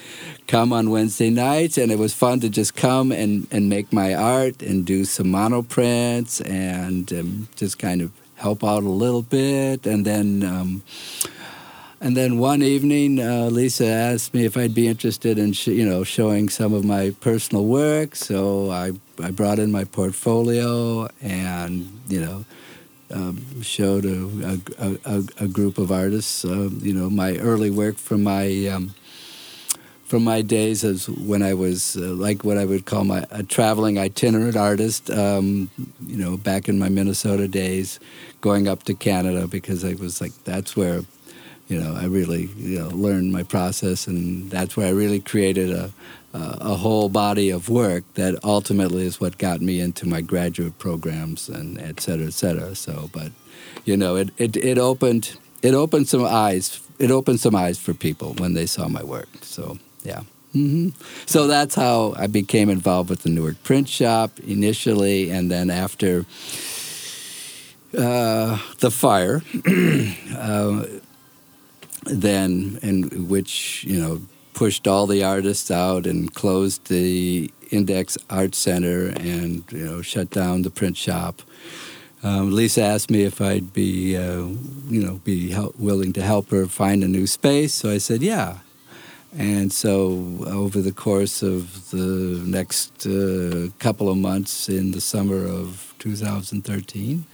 come on Wednesday nights, and it was fun to just come and and make my art and do some monoprints and um, just kind of help out a little bit, and then. Um, and then one evening, uh, Lisa asked me if I'd be interested in, sh- you know, showing some of my personal work. So I, I brought in my portfolio and, you know, um, showed a, a, a, a group of artists, um, you know, my early work from my um, from my days as when I was uh, like what I would call my a traveling itinerant artist. Um, you know, back in my Minnesota days, going up to Canada because I was like that's where you know, I really you know, learned my process, and that's where I really created a, a, a whole body of work that ultimately is what got me into my graduate programs and et cetera, et cetera. So, but you know, it, it, it opened it opened some eyes. It opened some eyes for people when they saw my work. So, yeah. hmm So that's how I became involved with the Newark Print Shop initially, and then after uh, the fire. uh, then in which you know pushed all the artists out and closed the Index Art Center and you know shut down the print shop. Um, Lisa asked me if I'd be uh, you know be hel- willing to help her find a new space, so I said yeah. And so over the course of the next uh, couple of months in the summer of 2013.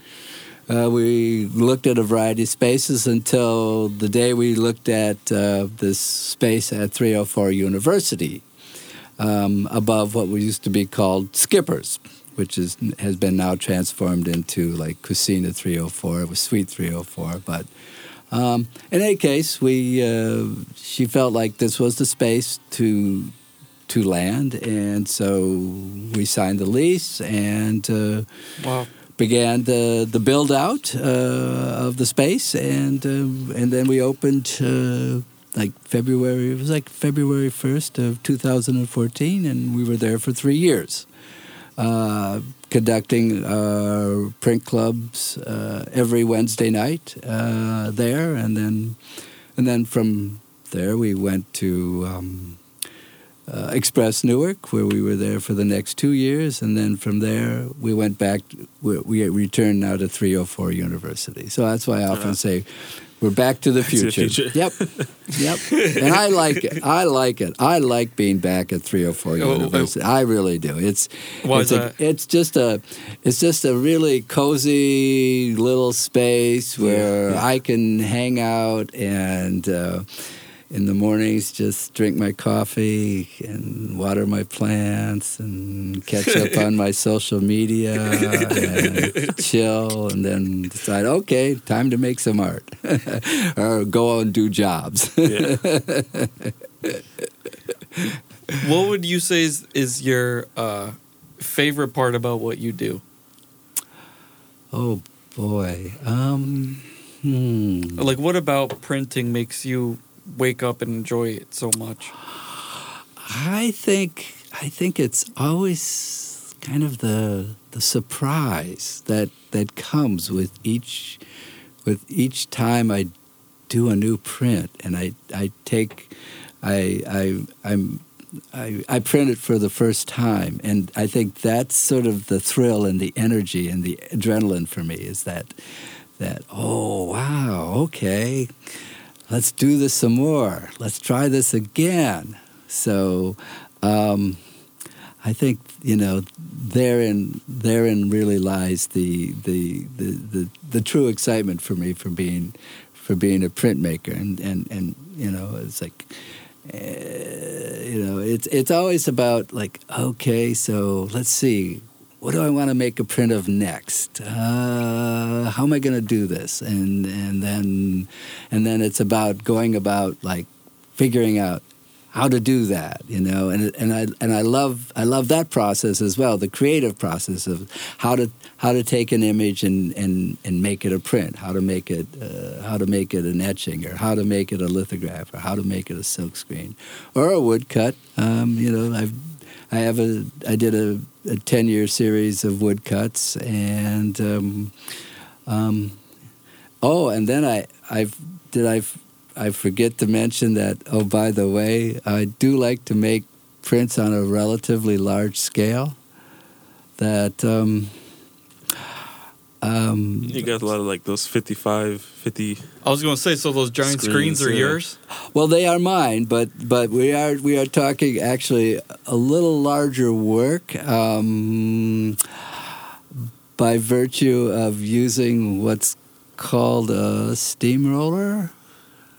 Uh, we looked at a variety of spaces until the day we looked at uh, this space at 304 University, um, above what we used to be called Skippers, which is has been now transformed into like Cucina 304. It was Suite 304, but um, in any case, we uh, she felt like this was the space to to land, and so we signed the lease and. Uh, Wow. began the the build out uh, of the space, and um, and then we opened uh, like February. It was like February first of 2014, and we were there for three years, uh, conducting uh, print clubs uh, every Wednesday night uh, there, and then and then from there we went to. Um, uh, Express Newark, where we were there for the next two years, and then from there we went back. We, we returned now to 304 University. So that's why I often Uh-huh. say, We're back to the to the future. future. Yep, yep. And I like it. I like it. I like being back at 304 Oh, University. I really do. It's Why it's a, it's just a it's just a really cozy little space where yeah. I can hang out and. Uh, in the mornings, just drink my coffee and water my plants and catch up on my social media and chill and then decide, okay, time to make some art or go out and do jobs. Yeah. What would you say is, is your uh, favorite part about what you do? oh boy. Um, hmm. Like, what about printing makes you wake up and enjoy it so much? I think I think it's always kind of the the surprise that that comes with each with each time I do a new print. And I I take I I I'm I, I print it for the first time. And I think that's sort of the thrill and the energy and the adrenaline for me is that that oh wow okay let's do this some more. Let's try this again. So, um, I think you know therein therein really lies the the, the the the true excitement for me for being for being a printmaker and and and you know it's like. Uh, you know, it's it's always about like, okay, so let's see, what do I want to make a print of next? Uh, how am I going to do this? And and then and then it's about going about like figuring out how to do that, you know. And and I and I love I love that process as well, the creative process of how to how to take an image and and and make it a print, how to make it uh, how to make it an etching, or how to make it a lithograph, or how to make it a silkscreen, or a woodcut. Um, you know, I've I have a I did a, a ten year series of woodcuts and um, um, oh and then I I've did I I forget to mention that oh by the way I do like to make prints on a relatively large scale that um, um, You got a lot of like those 55, 50. I was going to say, so those giant screens, Screens, are yeah. yours? Well, they are mine, but but we are we are talking actually a little larger work um, by virtue of using what's called a steamroller.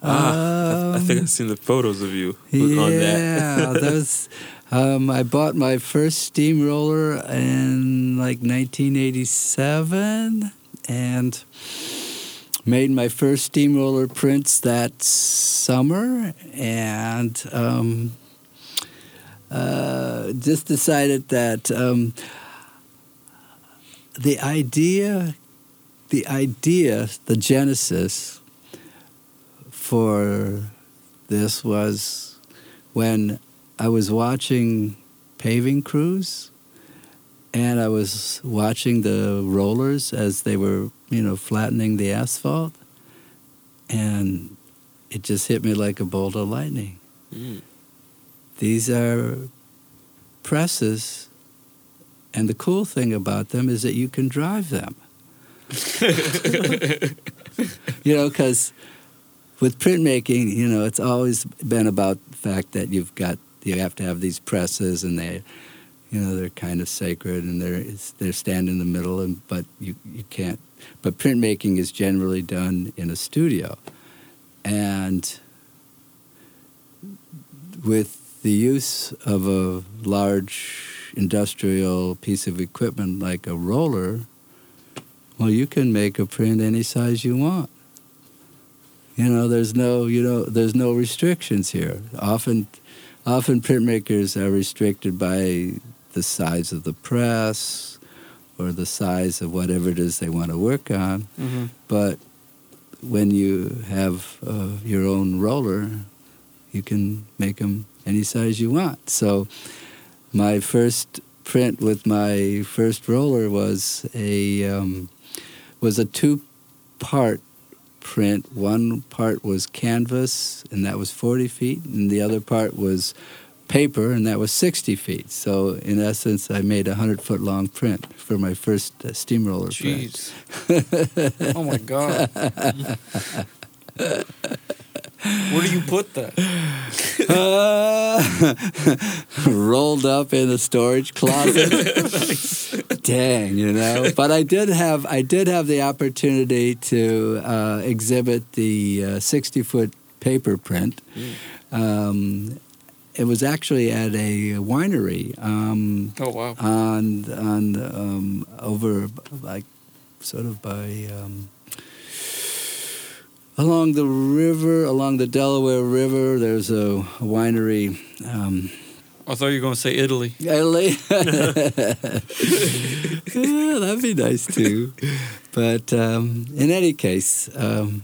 Ah, I, I think Um, I've seen the photos of you on that. yeah, those. Um, I bought my first steamroller in like 1987, and made my first steamroller prints that summer, and um, uh, just decided that um, the idea, the idea, the genesis for this was when I was watching paving crews and I was watching the rollers as they were, you know, flattening the asphalt and it just hit me like a bolt of lightning. Mm. These are presses and the cool thing about them is that you can drive them. you know, because with printmaking, you know, it's always been about the fact that you've got you have to have these presses, and they, you know, they're kind of sacred, and they're they're stand in the middle, and but you you can't. But printmaking is generally done in a studio, and with the use of a large industrial piece of equipment like a roller, well, you can make a print any size you want. You know, there's no, you know, there's no restrictions here. Often, often printmakers are restricted by the size of the press or the size of whatever it is they want to work on. Mm-hmm. But when you have uh, your own roller, you can make them any size you want. So, my first print with my first roller was a um, was a two part print. One part was canvas, and that was 40 feet, and the other part was paper, and that was 60 feet. So, in essence, I made a 100 foot long print for my first uh, steamroller print. Oh my god. Where do you put that? Uh, rolled up in a storage closet. Dang, you know. But I did have I did have the opportunity to uh, exhibit the sixty foot paper print. Um, it was actually at a winery. Um, Oh wow. on on um, over like sort of by um, along the river, along the Delaware River. There's a winery. Um, I thought you were going to say Italy. Italy. Yeah, that'd be nice too. But um, in any case, um,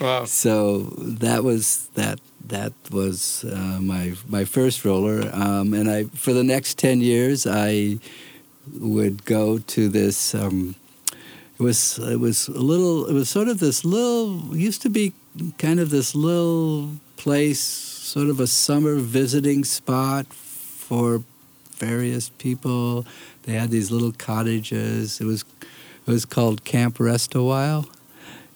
Wow. so that was that. That was uh, my my first roller, um, and I for the next ten years I would go to this. Um, it was it was a little. It was sort of this little. Used to be kind of this little place, sort of a summer visiting spot for various people. They had these little cottages. It was it was called Camp Rest a While.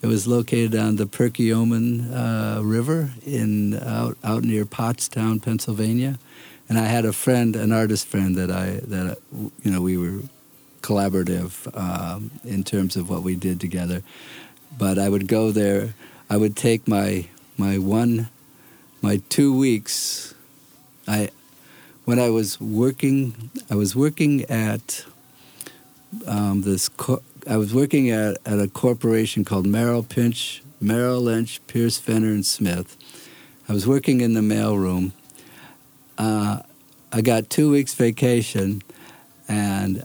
It was located on the Perkiomen uh, River in out out near Pottstown, Pennsylvania. And I had a friend, an artist friend that I that you know we were collaborative um, in terms of what we did together. But I would go there. I would take my my one my two weeks. I when I was working, I was working at um, this. Co- I was working at, at a corporation called Merrill Pinch, Merrill Lynch, Pierce, Fenner, and Smith. I was working in the mailroom. Uh, I got two weeks vacation, and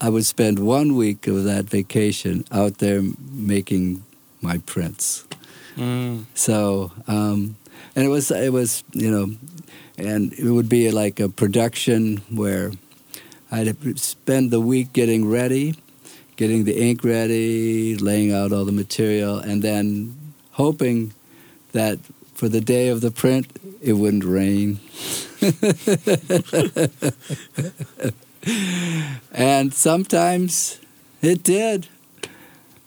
I would spend one week of that vacation out there making my prints. Mm. So, um, and it was it was you know, and it would be like a production where I'd spend the week getting ready, getting the ink ready, laying out all the material, and then hoping that for the day of the print it wouldn't rain. and sometimes it did.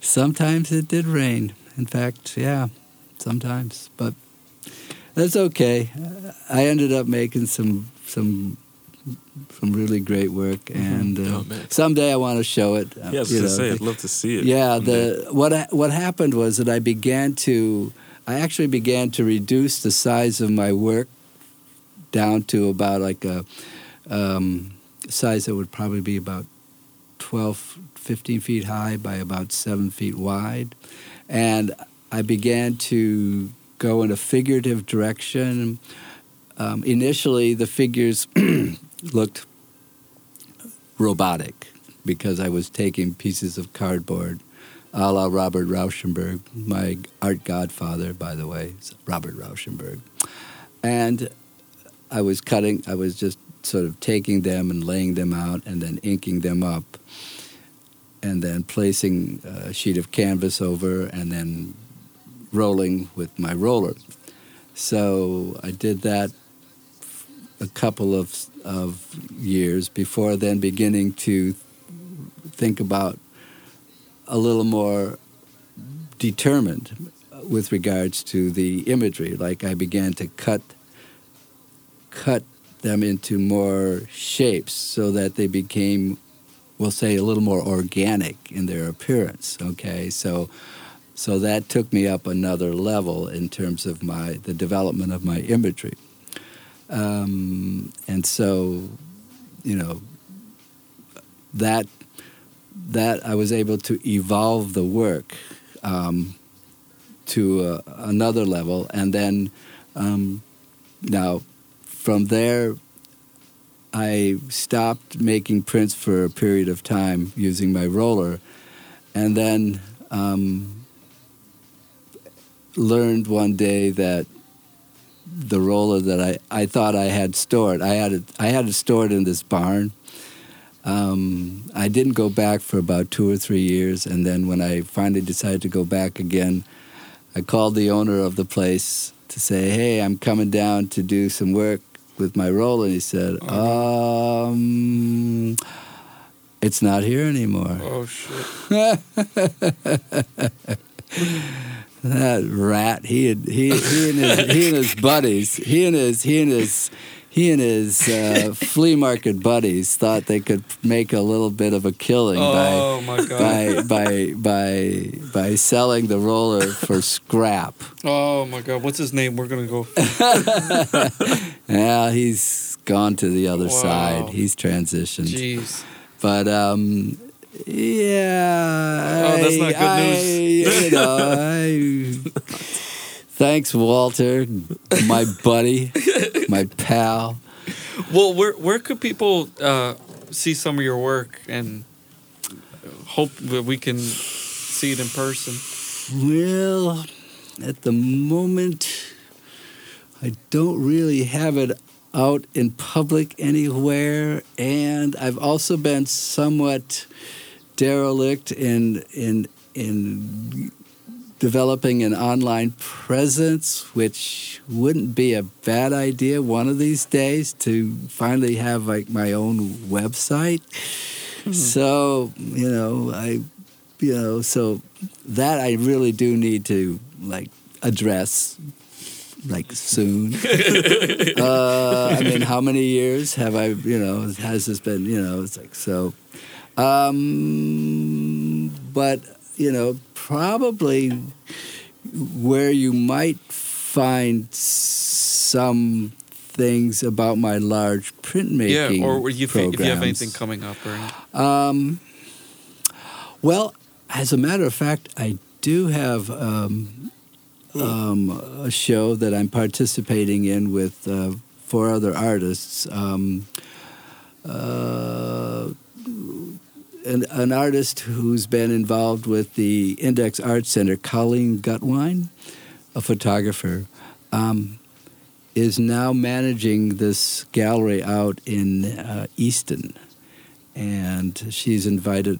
Sometimes it did rain. In fact, yeah, sometimes. But that's okay. I ended up making some some some really great work, and uh, Oh, someday I want to show it. uh, Yeah, I was you gonna know, say, the- I'd love to see it. yeah, one the what I, what happened was that I began to I actually began to reduce the size of my work down to about like a um, size that would probably be about 12, 15 feet high by about seven feet wide, and I began to go in a figurative direction. Um, initially, the figures looked robotic because I was taking pieces of cardboard, a la Robert Rauschenberg, my art godfather, by the way, Robert Rauschenberg. And I was cutting, I was just sort of taking them and laying them out and then inking them up and then placing a sheet of canvas over and then rolling with my roller. So I did that a couple of of years before then beginning to think about a little more determined with regards to the imagery like I began to cut cut them into more shapes so that they became we'll say a little more organic in their appearance okay? So so that took me up another level in terms of my the development of my imagery. Um, and so you know that that I was able to evolve the work um, to uh, another level, and then um, now from there I stopped making prints for a period of time using my roller, and then um, learned one day that the roller that I, I thought I had stored. I had it I had it stored in this barn. Um, I didn't go back for about two or three years, and then when I finally decided to go back again, I called the owner of the place to say, "Hey, I'm coming down to do some work with my roller." And he said, "Um, it's not here anymore." Oh shit. That rat. He had he he and his he and his buddies. He and his he and his he and his uh, flea market buddies thought they could make a little bit of a killing Oh my god. by by by by selling the roller for scrap. Oh my god. What's his name? We're gonna go. Yeah, he's gone to the other Wow. side. He's transitioned. Jeez. But um, yeah. Oh, that's not good I, news. You know, I, thanks, Walter, my buddy, my pal. Well, where where could people uh, see some of your work and hope that we can see it in person? Well, at the moment, I don't really have it out in public anywhere, and I've also been somewhat derelict in in in developing an online presence, which wouldn't be a bad idea one of these days to finally have like my own website. So you know, I you know, so that I really do need to like address like soon. uh, I mean, how many years have I, you know, has this been, you know, it's like so. Um, but you know, probably where you might find some things about my large printmaking. yeah, or you think if you have anything coming up or. Um, well, as a matter of fact, I do have um, um, a show that I'm participating in with uh, four other artists. Um, uh, an, an artist who's been involved with the Index Art Center, Colleen Gutwein, a photographer, um, is now managing this gallery out in uh, Easton and she's invited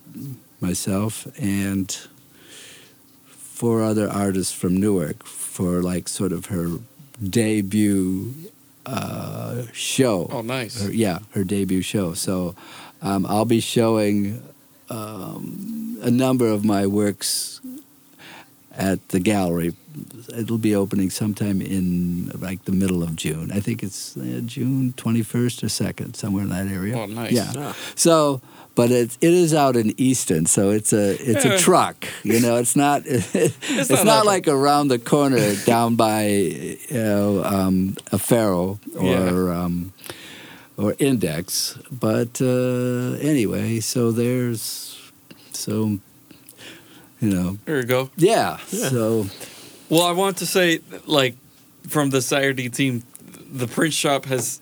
myself and four other artists from Newark for like sort of her debut uh, show. Oh, nice. Her- yeah, her debut show. So um, I'll be showing um, a number of my works at the gallery. It'll be opening sometime in like the middle of June. I think it's uh, June 21st or 2nd, somewhere in that area. Oh, nice. Yeah. Ah. So, but it it is out in Easton, so it's a it's a truck. You know, it's not it's, not not, like like around the corner down by you know um, Aferro or Yeah. um, or Index. But uh, anyway, so there's so you know There you go. yeah. Yeah. So Well, I want to say, like, from the Satyourday team, the print shop has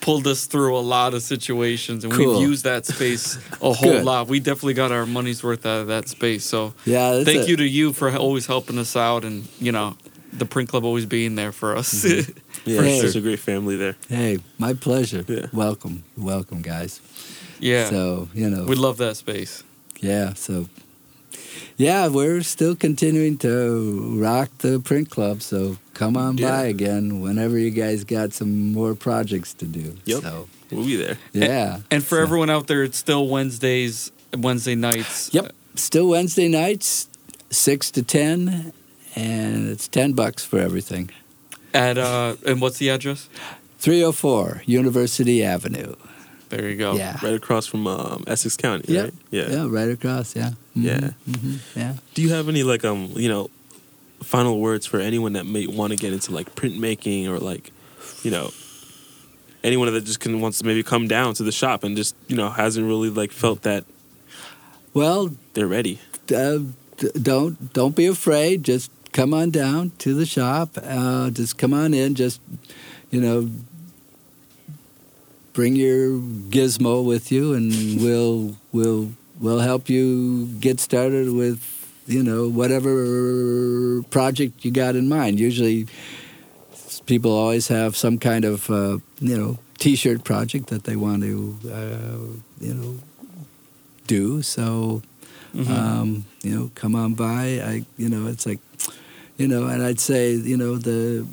pulled us through a lot of situations, and Cool. we've used that space a whole lot. We definitely got our money's worth out of that space. So, yeah, thank a- you to you for always helping us out, and you know, the print club always being there for us. Yeah, Hey. there's a great family there. Hey, my pleasure. Yeah. Welcome, welcome, guys. yeah, So you know, we love that space. Yeah, so yeah, we're still continuing to rock the print club. So come on Yeah. by again whenever you guys got some more projects to do. Yep. So We'll be there. yeah. And for So- everyone out there, it's still Wednesdays, Wednesday nights. Yep. Still Wednesday nights, six to ten, and it's ten bucks for everything. At uh, and what's the address? Three oh four University Avenue. There you go. Yeah. Right across from um, Essex County, Yep. right? Yeah. Yeah, right across. Yeah. Mhm, Yeah. mhm, yeah. Do you have any like um you know final words for anyone that may want to get into like printmaking or like you know anyone that just can wants to maybe come down to the shop and just you know hasn't really like felt that Well, they're ready. uh, don't don't be afraid. Just come on down to the shop. Uh, just come on in. Just you know, bring your gizmo with you, and we'll we'll we'll help you get started with you know whatever project you got in mind. Usually, people always have some kind of uh, you know T-shirt project that they want to uh, you know do. So Mhm. um, you know, come on by. I, you know, it's like, you know, and I'd say, you know, the,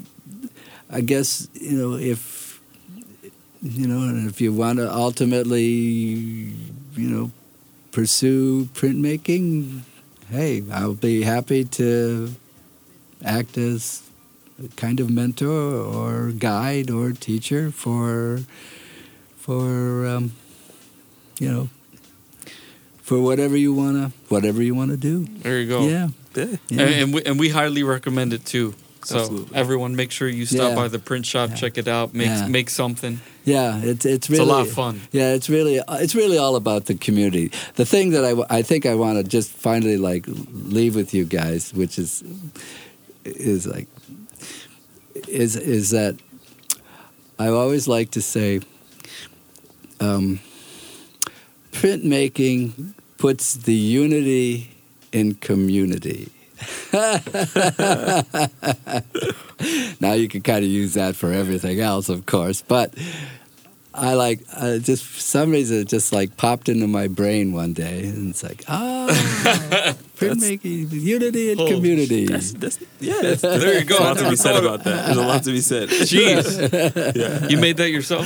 I guess, you know, if, you know, and if you want to ultimately, you know, pursue printmaking, hey, I'll be happy to act as a kind of mentor or guide or teacher for for um, you know for whatever you wanna whatever you wanna do. There you go. Yeah. Yeah. yeah. And, and we and we highly recommend it too. So Absolutely. everyone, make sure you stop Yeah. by the print shop, Yeah. check it out, make Yeah. make something. Yeah, it's it's It's really a lot of fun. Yeah, it's really it's really all about the community. The thing that I, I think I want to just finally like leave with you guys, which is is like is is that I always like to say um, printmaking puts the unity in community. now you can kind of use that for everything else, of course, but I like uh, just for some reason it just like popped into my brain one day, and it's like ah, printmaking, unity and Oh, community. That's, that's, yeah, that's, There you go. There's a lot to be said about that. There's a lot to be said. Jeez, yeah. you made that yourself?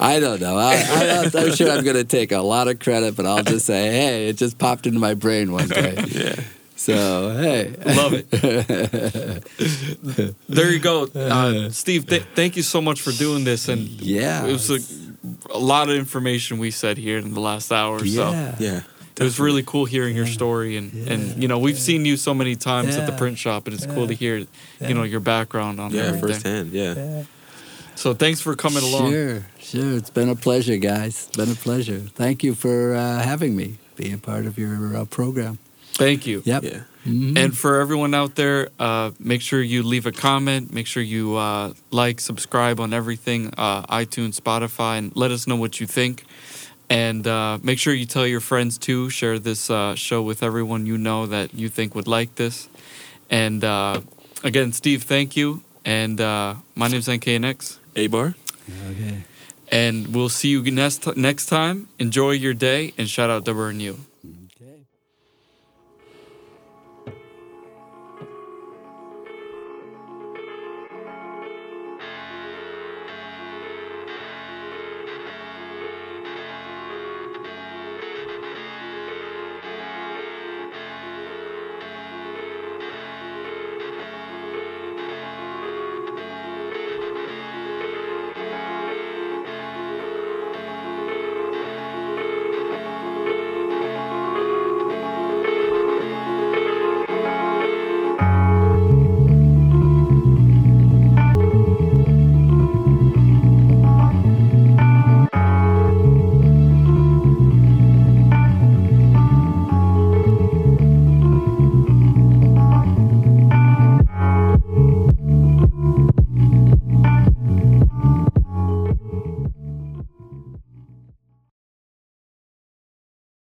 I don't know. I, I, I'm- I'm sure I'm going to take a lot of credit, but I'll just say, hey, it just popped into my brain one day. Yeah. So hey, Love it. there you go, uh, Steve. Th- thank you so much for doing this, and Yeah. it was a, a lot of information we said here in the last hour. So yeah, Yeah. it was really cool hearing your story, and and you know we've seen you so many times at the print shop, and it's cool to hear you know your background on Yeah, everything. firsthand. Yeah. So thanks for coming along. Sure, sure. It's been a pleasure, guys. It's been a pleasure. Thank you for uh, having me, being a part of your uh, program. Thank you. Yep. Yeah. Mhm. And for everyone out there, uh, make sure you leave a comment. Make sure you uh, like, subscribe on everything, uh, iTunes, Spotify, and let us know what you think. And uh, make sure you tell your friends too. Share this uh, show with everyone you know that you think would like this. And uh, again, Steve, thank you. And uh, my name's NKNX. A bar. okay. And we'll see you next next time. Enjoy your day and shout out to Burn You.